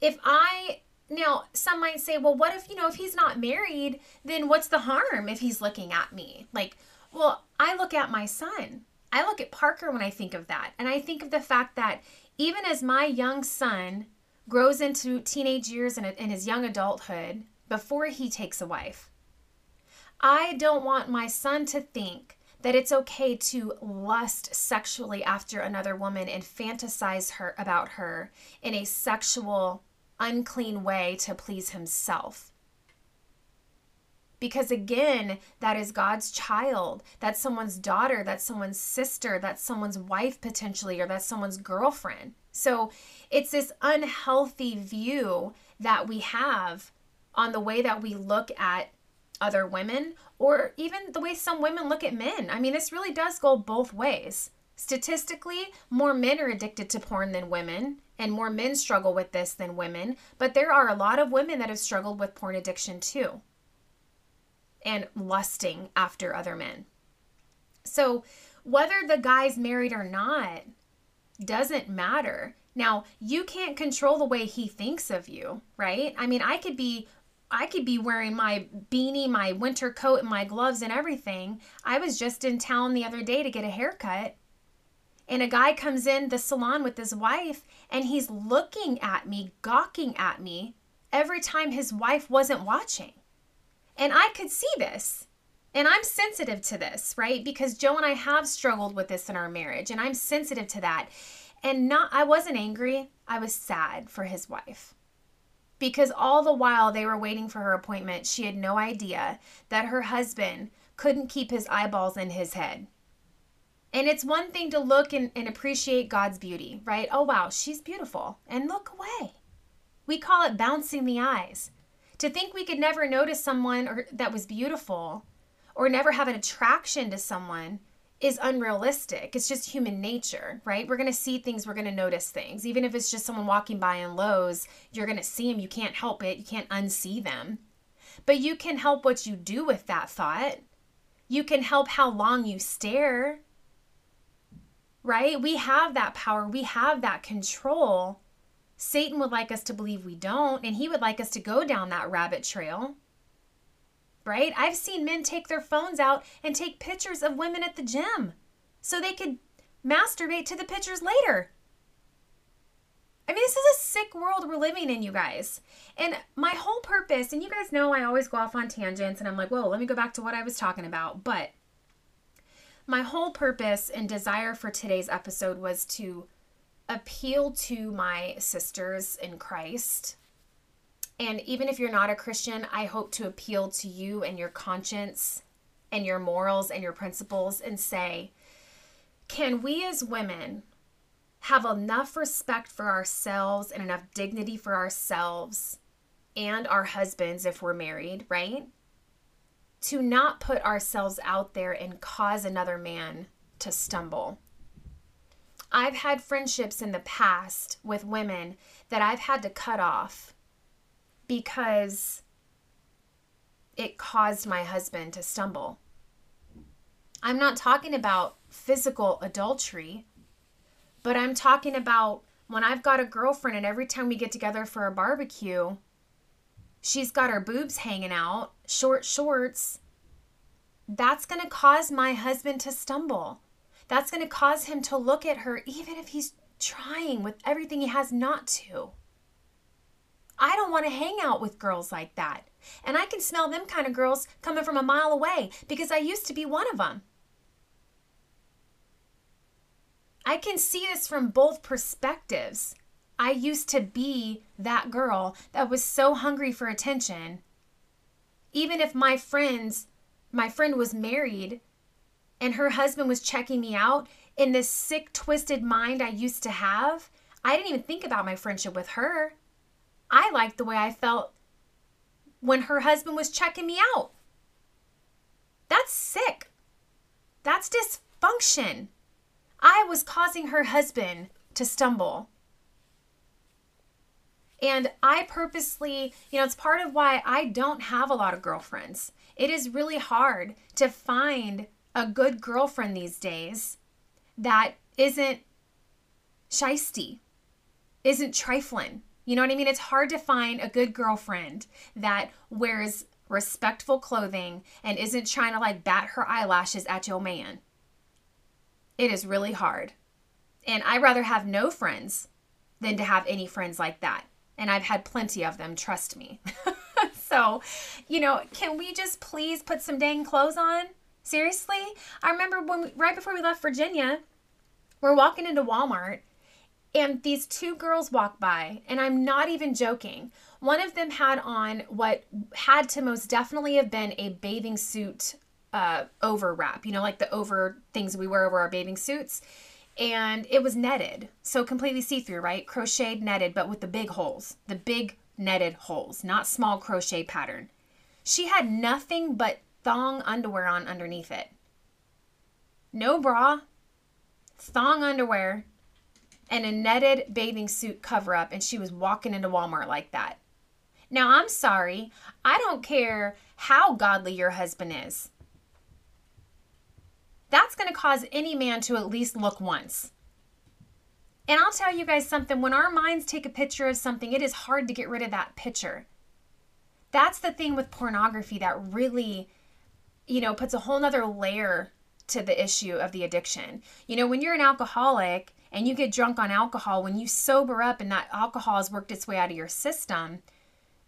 if I now some might say, well, what if, you know, if he's not married, then what's the harm if he's looking at me? Like, well, I look at my son. I look at Parker when I think of that. And I think of the fact that even as my young son grows into teenage years and, in his young adulthood before he takes a wife, I don't want my son to think that it's okay to lust sexually after another woman and fantasize her about her in a sexual unclean way to please himself because again that is God's child that's someone's daughter that's someone's sister that's someone's wife potentially or that's someone's girlfriend so it's this unhealthy view that we have on the way that we look at other women or even the way some women look at men. I mean, this really does go both ways. Statistically, more men are addicted to porn than women, and more men struggle with this than women, but there are a lot of women that have struggled with porn addiction too and lusting after other men. So, whether the guy's married or not doesn't matter. Now, you can't control the way he thinks of you, right? I mean, I could be I could be wearing my beanie, my winter coat, and my gloves and everything. I was just in town the other day to get a haircut. And a guy comes in the salon with his wife and he's looking at me, gawking at me every time his wife wasn't watching. And I could see this. And I'm sensitive to this, right? Because Joe and I have struggled with this in our marriage and I'm sensitive to that. And not I wasn't angry, I was sad for his wife because all the while they were waiting for her appointment, she had no idea that her husband couldn't keep his eyeballs in his head. And it's one thing to look and, and appreciate God's beauty, right? Oh, wow, she's beautiful. And look away. We call it bouncing the eyes. To think we could never notice someone or, that was beautiful or never have an attraction to someone is unrealistic. It's just human nature, right? We're going to see things, we're going to notice things. Even if it's just someone walking by in Lowe's, you're going to see them. You can't help it. You can't unsee them. But you can help what you do with that thought. You can help how long you stare, right? We have that power, we have that control. Satan would like us to believe we don't, and he would like us to go down that rabbit trail right? I've seen men take their phones out and take pictures of women at the gym so they could masturbate to the pictures later. I mean, this is a sick world we're living in, you guys. And my whole purpose, and you guys know I always go off on tangents and I'm like, whoa, let me go back to what I was talking about. But my whole purpose and desire for today's episode was to appeal to my sisters in Christ and even if you're not a Christian, I hope to appeal to you and your conscience and your morals and your principles and say, can we as women have enough respect for ourselves and enough dignity for ourselves and our husbands if we're married, right? To not put ourselves out there and cause another man to stumble. I've had friendships in the past with women that I've had to cut off because it caused my husband to stumble. I'm not talking about physical adultery, but I'm talking about when I've got a girlfriend and every time we get together for a barbecue, she's got her boobs hanging out, short shorts. That's going to cause my husband to stumble. That's going to cause him to look at her, even if he's trying with everything he has not to. I don't want to hang out with girls like that. And I can smell them kind of girls coming from a mile away because I used to be one of them. I can see this from both perspectives. I used to be that girl that was so hungry for attention. Even if my friends, my friend was married and her husband was checking me out, in this sick, twisted mind I used to have, I didn't even think about my friendship with her. I liked the way I felt when her husband was checking me out. That's sick. That's dysfunction. I was causing her husband to stumble. And I purposely, you know, it's part of why I don't have a lot of girlfriends. It is really hard to find a good girlfriend these days that isn't shisty, isn't trifling. You know what I mean? It's hard to find a good girlfriend that wears respectful clothing and isn't trying to like bat her eyelashes at your man. It is really hard. And I rather have no friends than to have any friends like that. And I've had plenty of them, trust me. so, you know, can we just please put some dang clothes on? Seriously? I remember when we, right before we left Virginia, we're walking into Walmart and these two girls walk by, and I'm not even joking. One of them had on what had to most definitely have been a bathing suit uh, over wrap, you know, like the over things we wear over our bathing suits. And it was netted, so completely see through, right? Crocheted, netted, but with the big holes, the big netted holes, not small crochet pattern. She had nothing but thong underwear on underneath it. No bra, thong underwear, and a netted bathing suit cover up, and she was walking into Walmart like that. Now, I'm sorry. I don't care how godly your husband is. That's going to cause any man to at least look once. And I'll tell you guys something when our minds take a picture of something, it is hard to get rid of that picture. That's the thing with pornography that really, you know, puts a whole nother layer to the issue of the addiction. You know, when you're an alcoholic and you get drunk on alcohol, when you sober up and that alcohol has worked its way out of your system,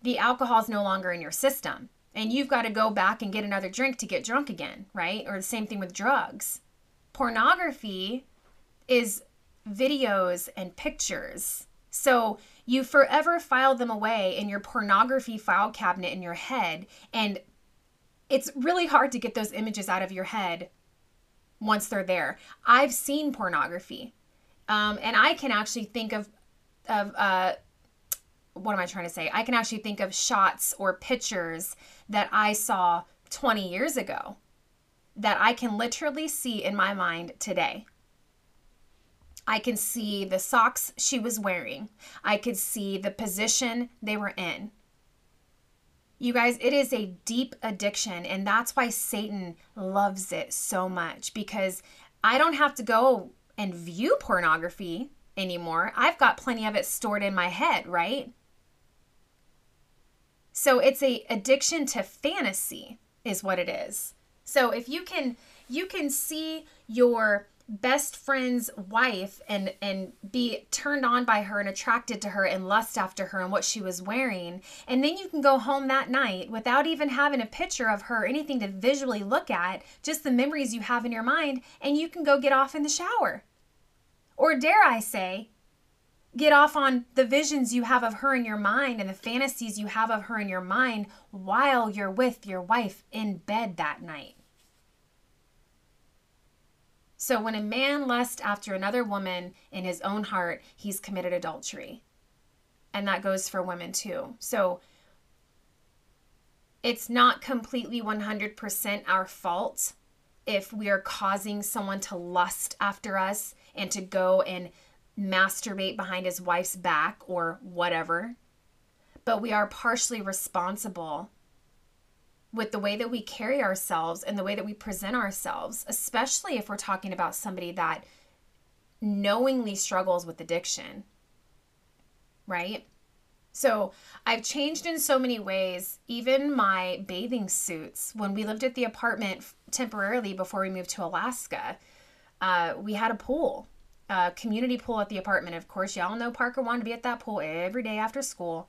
the alcohol is no longer in your system. And you've got to go back and get another drink to get drunk again, right? Or the same thing with drugs. Pornography is videos and pictures. So you forever file them away in your pornography file cabinet in your head. And it's really hard to get those images out of your head once they're there. I've seen pornography. Um, and I can actually think of of uh, what am I trying to say? I can actually think of shots or pictures that I saw 20 years ago that I can literally see in my mind today. I can see the socks she was wearing. I could see the position they were in. You guys, it is a deep addiction, and that's why Satan loves it so much because I don't have to go and view pornography anymore. I've got plenty of it stored in my head, right? So it's a addiction to fantasy is what it is. So if you can you can see your best friend's wife and and be turned on by her and attracted to her and lust after her and what she was wearing and then you can go home that night without even having a picture of her anything to visually look at just the memories you have in your mind and you can go get off in the shower or dare i say get off on the visions you have of her in your mind and the fantasies you have of her in your mind while you're with your wife in bed that night so when a man lusts after another woman in his own heart, he's committed adultery. And that goes for women too. So it's not completely 100% our fault if we are causing someone to lust after us and to go and masturbate behind his wife's back or whatever. But we are partially responsible with the way that we carry ourselves and the way that we present ourselves, especially if we're talking about somebody that knowingly struggles with addiction. Right? So I've changed in so many ways. Even my bathing suits, when we lived at the apartment temporarily before we moved to Alaska, uh, we had a pool, a community pool at the apartment. Of course, y'all know Parker wanted to be at that pool every day after school.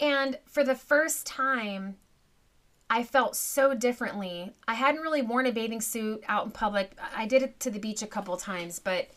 And for the first time I felt so differently. I hadn't really worn a bathing suit out in public. I did it to the beach a couple times, but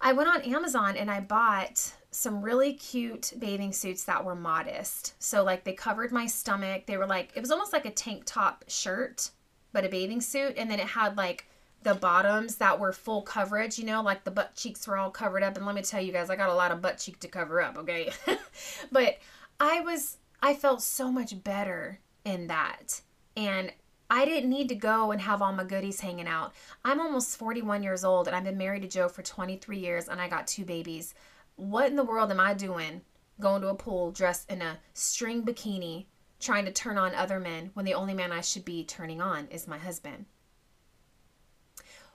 I went on Amazon and I bought some really cute bathing suits that were modest. So like they covered my stomach. They were like it was almost like a tank top shirt, but a bathing suit and then it had like the bottoms that were full coverage, you know, like the butt cheeks were all covered up and let me tell you guys, I got a lot of butt cheek to cover up, okay? but I was I felt so much better in that. And I didn't need to go and have all my goodies hanging out. I'm almost 41 years old and I've been married to Joe for 23 years and I got two babies. What in the world am I doing going to a pool dressed in a string bikini, trying to turn on other men when the only man I should be turning on is my husband.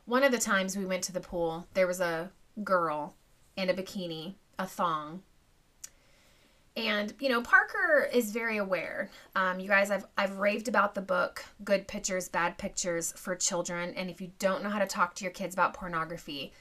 One of the times we went to the pool, there was a girl in a bikini, a thong. And you know, Parker is very aware. Um, you guys, I've I've raved about the book "Good Pictures, Bad Pictures" for children. And if you don't know how to talk to your kids about pornography,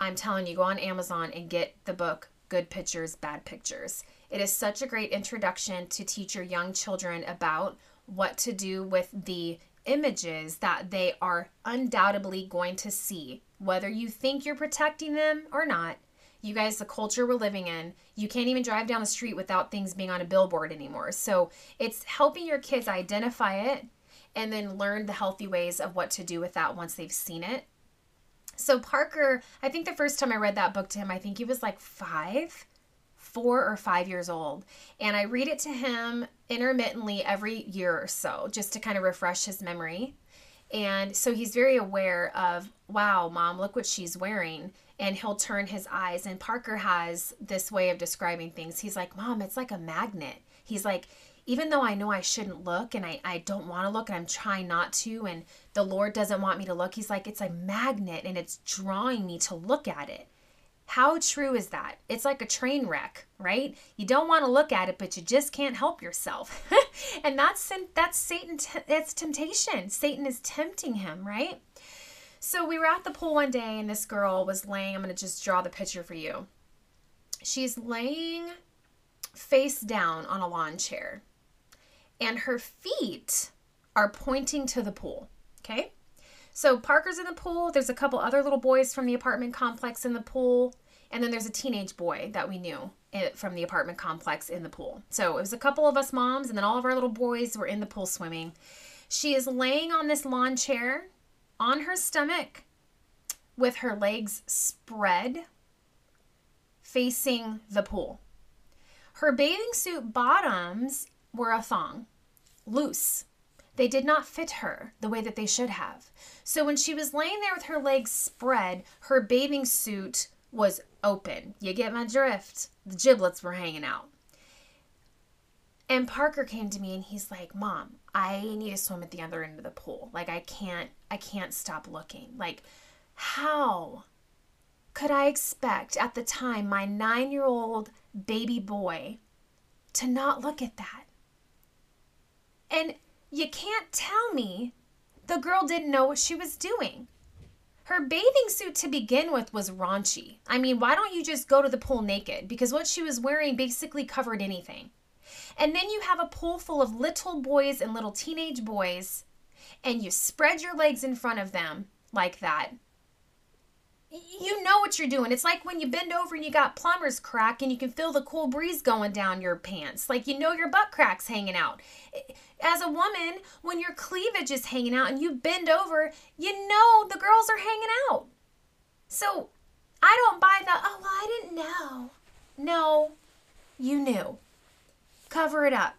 I'm telling you, go on Amazon and get the book Good Pictures, Bad Pictures. It is such a great introduction to teach your young children about what to do with the images that they are undoubtedly going to see, whether you think you're protecting them or not. You guys, the culture we're living in, you can't even drive down the street without things being on a billboard anymore. So it's helping your kids identify it and then learn the healthy ways of what to do with that once they've seen it. So Parker, I think the first time I read that book to him, I think he was like five four or five years old. And I read it to him intermittently every year or so just to kind of refresh his memory. And so he's very aware of, wow, mom, look what she's wearing. And he'll turn his eyes. And Parker has this way of describing things. He's like, Mom, it's like a magnet. He's like, even though I know I shouldn't look and I, I don't want to look and I'm trying not to, and the Lord doesn't want me to look, he's like, it's a magnet and it's drawing me to look at it. How true is that? It's like a train wreck, right? You don't want to look at it, but you just can't help yourself. and that's that's Satan that's temptation. Satan is tempting him, right? So we were at the pool one day and this girl was laying, I'm going to just draw the picture for you. She's laying face down on a lawn chair. And her feet are pointing to the pool, okay? So Parker's in the pool. There's a couple other little boys from the apartment complex in the pool. And then there's a teenage boy that we knew eh, from the apartment complex in the pool. So it was a couple of us moms, and then all of our little boys were in the pool swimming. She is laying on this lawn chair on her stomach with her legs spread facing the pool. Her bathing suit bottoms were a thong, loose. They did not fit her the way that they should have. So when she was laying there with her legs spread, her bathing suit was open. You get my drift? The giblets were hanging out. And Parker came to me and he's like, "Mom, I need to swim at the other end of the pool. Like I can't I can't stop looking. Like how could I expect at the time my 9-year-old baby boy to not look at that?" And you can't tell me the girl didn't know what she was doing. Her bathing suit to begin with was raunchy. I mean, why don't you just go to the pool naked? Because what she was wearing basically covered anything. And then you have a pool full of little boys and little teenage boys, and you spread your legs in front of them like that you know what you're doing. It's like when you bend over and you got plumber's crack and you can feel the cool breeze going down your pants. Like you know your butt crack's hanging out. As a woman, when your cleavage is hanging out and you bend over, you know the girls are hanging out. So I don't buy the, oh, well, I didn't know. No, you knew. Cover it up.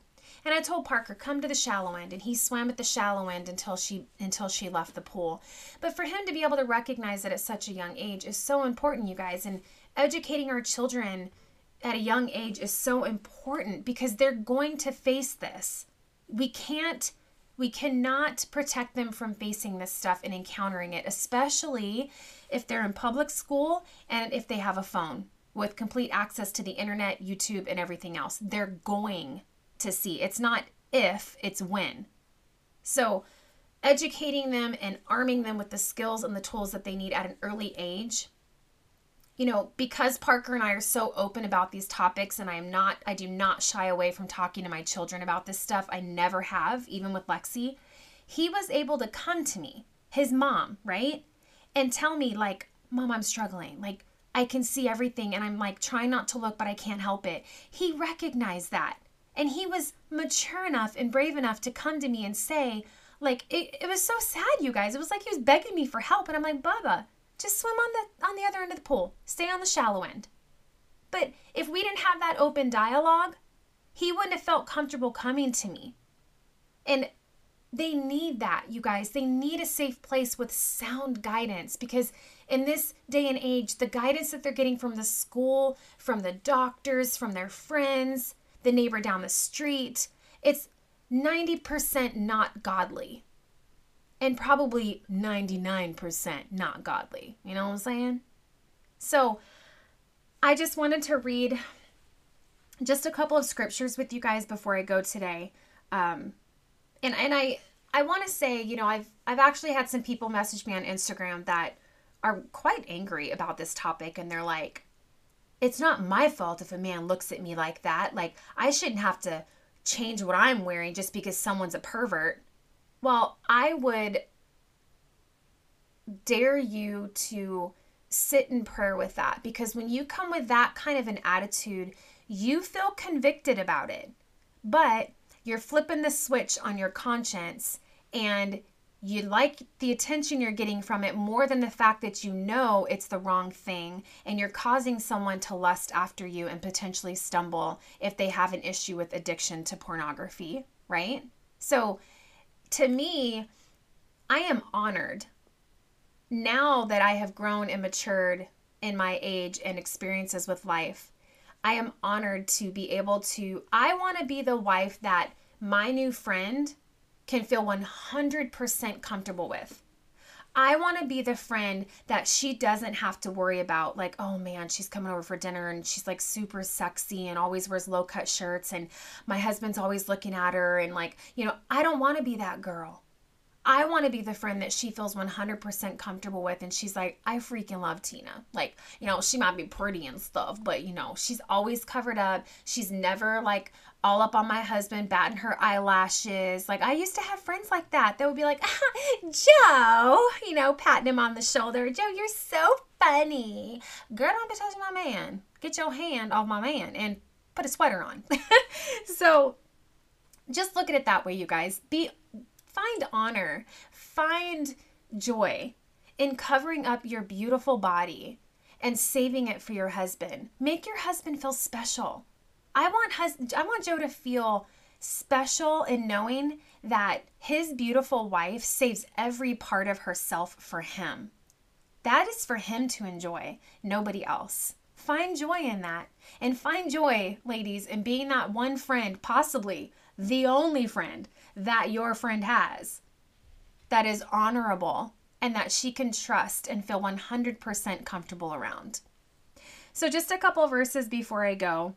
And I told Parker, come to the shallow end, and he swam at the shallow end until she until she left the pool. But for him to be able to recognize it at such a young age is so important, you guys. And educating our children at a young age is so important because they're going to face this. We can't we cannot protect them from facing this stuff and encountering it, especially if they're in public school and if they have a phone with complete access to the internet, YouTube, and everything else. They're going to see. It's not if, it's when. So, educating them and arming them with the skills and the tools that they need at an early age. You know, because Parker and I are so open about these topics, and I am not, I do not shy away from talking to my children about this stuff. I never have, even with Lexi. He was able to come to me, his mom, right? And tell me, like, Mom, I'm struggling. Like, I can see everything, and I'm like trying not to look, but I can't help it. He recognized that. And he was mature enough and brave enough to come to me and say, like, it, it was so sad, you guys. It was like he was begging me for help. And I'm like, Bubba, just swim on the on the other end of the pool. Stay on the shallow end. But if we didn't have that open dialogue, he wouldn't have felt comfortable coming to me. And They need that, you guys. They need a safe place with sound guidance because in this day and age, the guidance that they're getting from the school, from the doctors, from their friends, the neighbor down the street, it's 90% not godly and probably 99% not godly. You know what I'm saying? So, I just wanted to read just a couple of scriptures with you guys before I go today. Um, and and I I want to say, you know, I've I've actually had some people message me on Instagram that are quite angry about this topic and they're like it's not my fault if a man looks at me like that. Like I shouldn't have to change what I'm wearing just because someone's a pervert. Well, I would dare you to sit in prayer with that because when you come with that kind of an attitude, you feel convicted about it. But you're flipping the switch on your conscience and you like the attention you're getting from it more than the fact that you know it's the wrong thing and you're causing someone to lust after you and potentially stumble if they have an issue with addiction to pornography, right? So to me, I am honored now that I have grown and matured in my age and experiences with life. I am honored to be able to, I want to be the wife that my new friend can feel 100% comfortable with. I want to be the friend that she doesn't have to worry about, like, oh man, she's coming over for dinner and she's like super sexy and always wears low cut shirts, and my husband's always looking at her. And like, you know, I don't want to be that girl. I want to be the friend that she feels 100% comfortable with. And she's like, I freaking love Tina. Like, you know, she might be pretty and stuff, but, you know, she's always covered up. She's never like all up on my husband, batting her eyelashes. Like, I used to have friends like that that would be like, ah, Joe, you know, patting him on the shoulder. Joe, you're so funny. Girl, don't be touching my man. Get your hand off my man and put a sweater on. so, just look at it that way, you guys. Be find honor, find joy in covering up your beautiful body and saving it for your husband. Make your husband feel special. I want hus- I want Joe to feel special in knowing that his beautiful wife saves every part of herself for him. That is for him to enjoy, nobody else. Find joy in that. And find joy, ladies, in being that one friend, possibly the only friend that your friend has that is honorable and that she can trust and feel 100% comfortable around. So, just a couple verses before I go.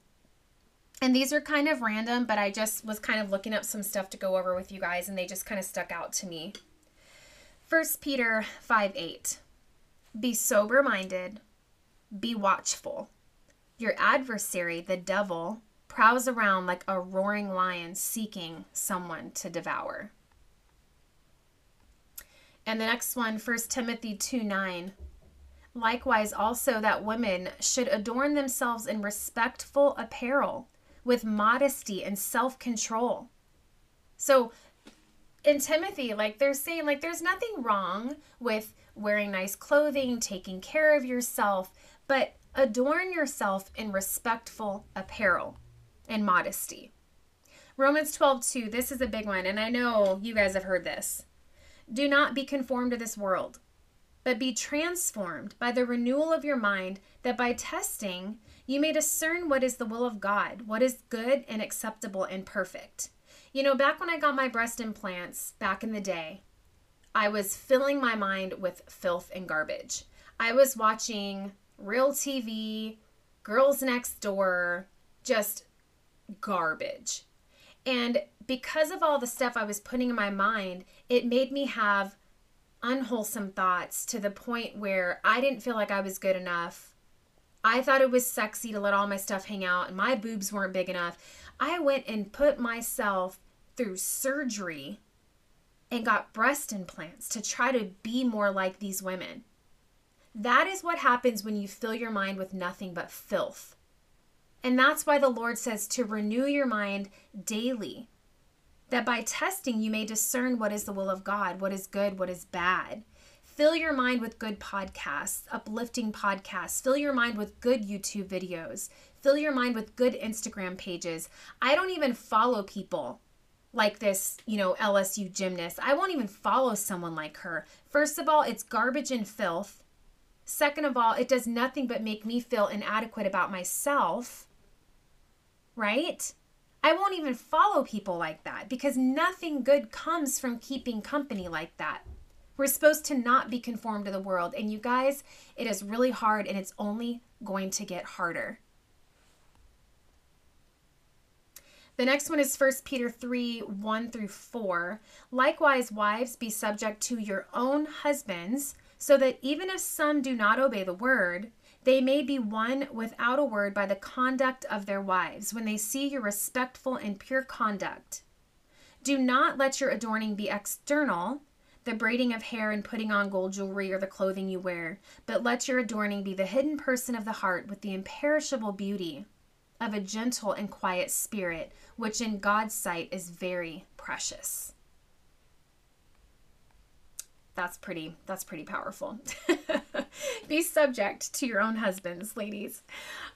And these are kind of random, but I just was kind of looking up some stuff to go over with you guys, and they just kind of stuck out to me. 1 Peter 5 8. Be sober minded, be watchful. Your adversary, the devil, prowls around like a roaring lion seeking someone to devour. And the next one, 1 Timothy 2 9. Likewise, also that women should adorn themselves in respectful apparel, with modesty and self control. So, in Timothy, like they're saying, like there's nothing wrong with wearing nice clothing, taking care of yourself, but adorn yourself in respectful apparel and modesty. Romans 12, 2, this is a big one, and I know you guys have heard this. Do not be conformed to this world, but be transformed by the renewal of your mind, that by testing you may discern what is the will of God, what is good and acceptable and perfect. You know, back when I got my breast implants back in the day, I was filling my mind with filth and garbage. I was watching real TV, girls next door, just garbage. And because of all the stuff I was putting in my mind, it made me have unwholesome thoughts to the point where I didn't feel like I was good enough. I thought it was sexy to let all my stuff hang out, and my boobs weren't big enough. I went and put myself through surgery and got breast implants to try to be more like these women. That is what happens when you fill your mind with nothing but filth. And that's why the Lord says to renew your mind daily, that by testing you may discern what is the will of God, what is good, what is bad. Fill your mind with good podcasts, uplifting podcasts. Fill your mind with good YouTube videos. Fill your mind with good Instagram pages. I don't even follow people like this, you know, LSU gymnast. I won't even follow someone like her. First of all, it's garbage and filth. Second of all, it does nothing but make me feel inadequate about myself. Right? I won't even follow people like that because nothing good comes from keeping company like that. We're supposed to not be conformed to the world. And you guys, it is really hard and it's only going to get harder. The next one is 1 Peter 3 1 through 4. Likewise, wives, be subject to your own husbands, so that even if some do not obey the word, they may be won without a word by the conduct of their wives when they see your respectful and pure conduct. Do not let your adorning be external, the braiding of hair and putting on gold jewelry or the clothing you wear, but let your adorning be the hidden person of the heart with the imperishable beauty of a gentle and quiet spirit, which in God's sight is very precious. That's pretty that's pretty powerful. Be subject to your own husbands ladies.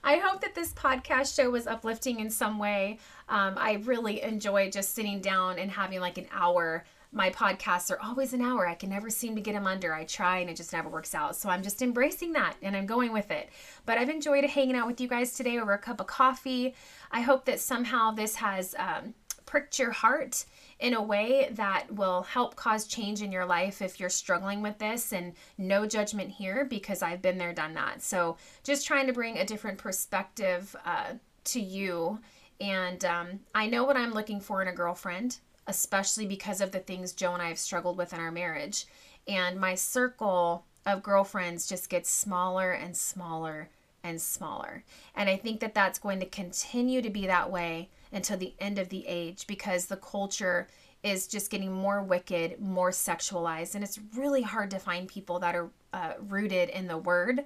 I hope that this podcast show was uplifting in some way. Um, i really enjoy just sitting down and having like an hour my podcasts are always an hour. I can never seem to get them under. I try and it just never works out. So i'm just embracing that and i'm going with it. But i've enjoyed hanging out with you guys today over a cup of coffee. I hope that somehow this has um, pricked your heart in a way that will help cause change in your life if you're struggling with this. And no judgment here because I've been there, done that. So just trying to bring a different perspective uh, to you. And um, I know what I'm looking for in a girlfriend, especially because of the things Joe and I have struggled with in our marriage. And my circle of girlfriends just gets smaller and smaller and smaller. And I think that that's going to continue to be that way until the end of the age because the culture is just getting more wicked, more sexualized, and it's really hard to find people that are uh, rooted in the word.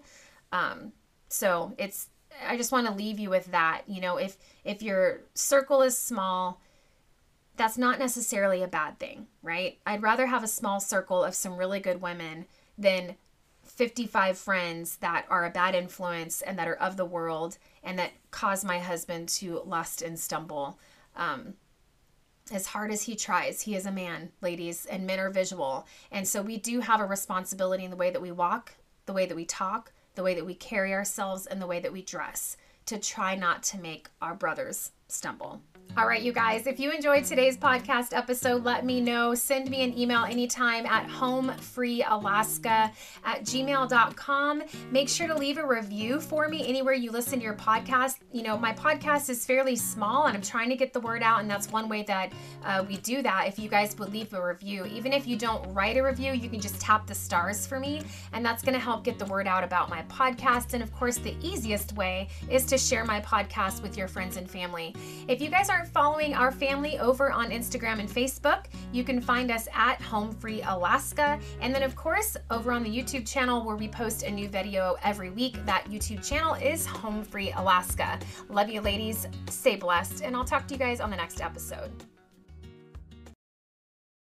Um, so it's I just want to leave you with that. You know, if if your circle is small, that's not necessarily a bad thing, right? I'd rather have a small circle of some really good women than 55 friends that are a bad influence and that are of the world and that cause my husband to lust and stumble. Um, as hard as he tries, he is a man, ladies, and men are visual. And so we do have a responsibility in the way that we walk, the way that we talk, the way that we carry ourselves, and the way that we dress to try not to make our brothers stumble. All right, you guys, if you enjoyed today's podcast episode, let me know. Send me an email anytime at homefreealaska at gmail.com. Make sure to leave a review for me anywhere you listen to your podcast. You know, my podcast is fairly small and I'm trying to get the word out, and that's one way that uh, we do that. If you guys would leave a review, even if you don't write a review, you can just tap the stars for me, and that's going to help get the word out about my podcast. And of course, the easiest way is to share my podcast with your friends and family. If you guys aren't following our family over on Instagram and Facebook, you can find us at Home Free Alaska. And then, of course, over on the YouTube channel where we post a new video every week, that YouTube channel is Home Free Alaska. Love you, ladies. Stay blessed, and I'll talk to you guys on the next episode.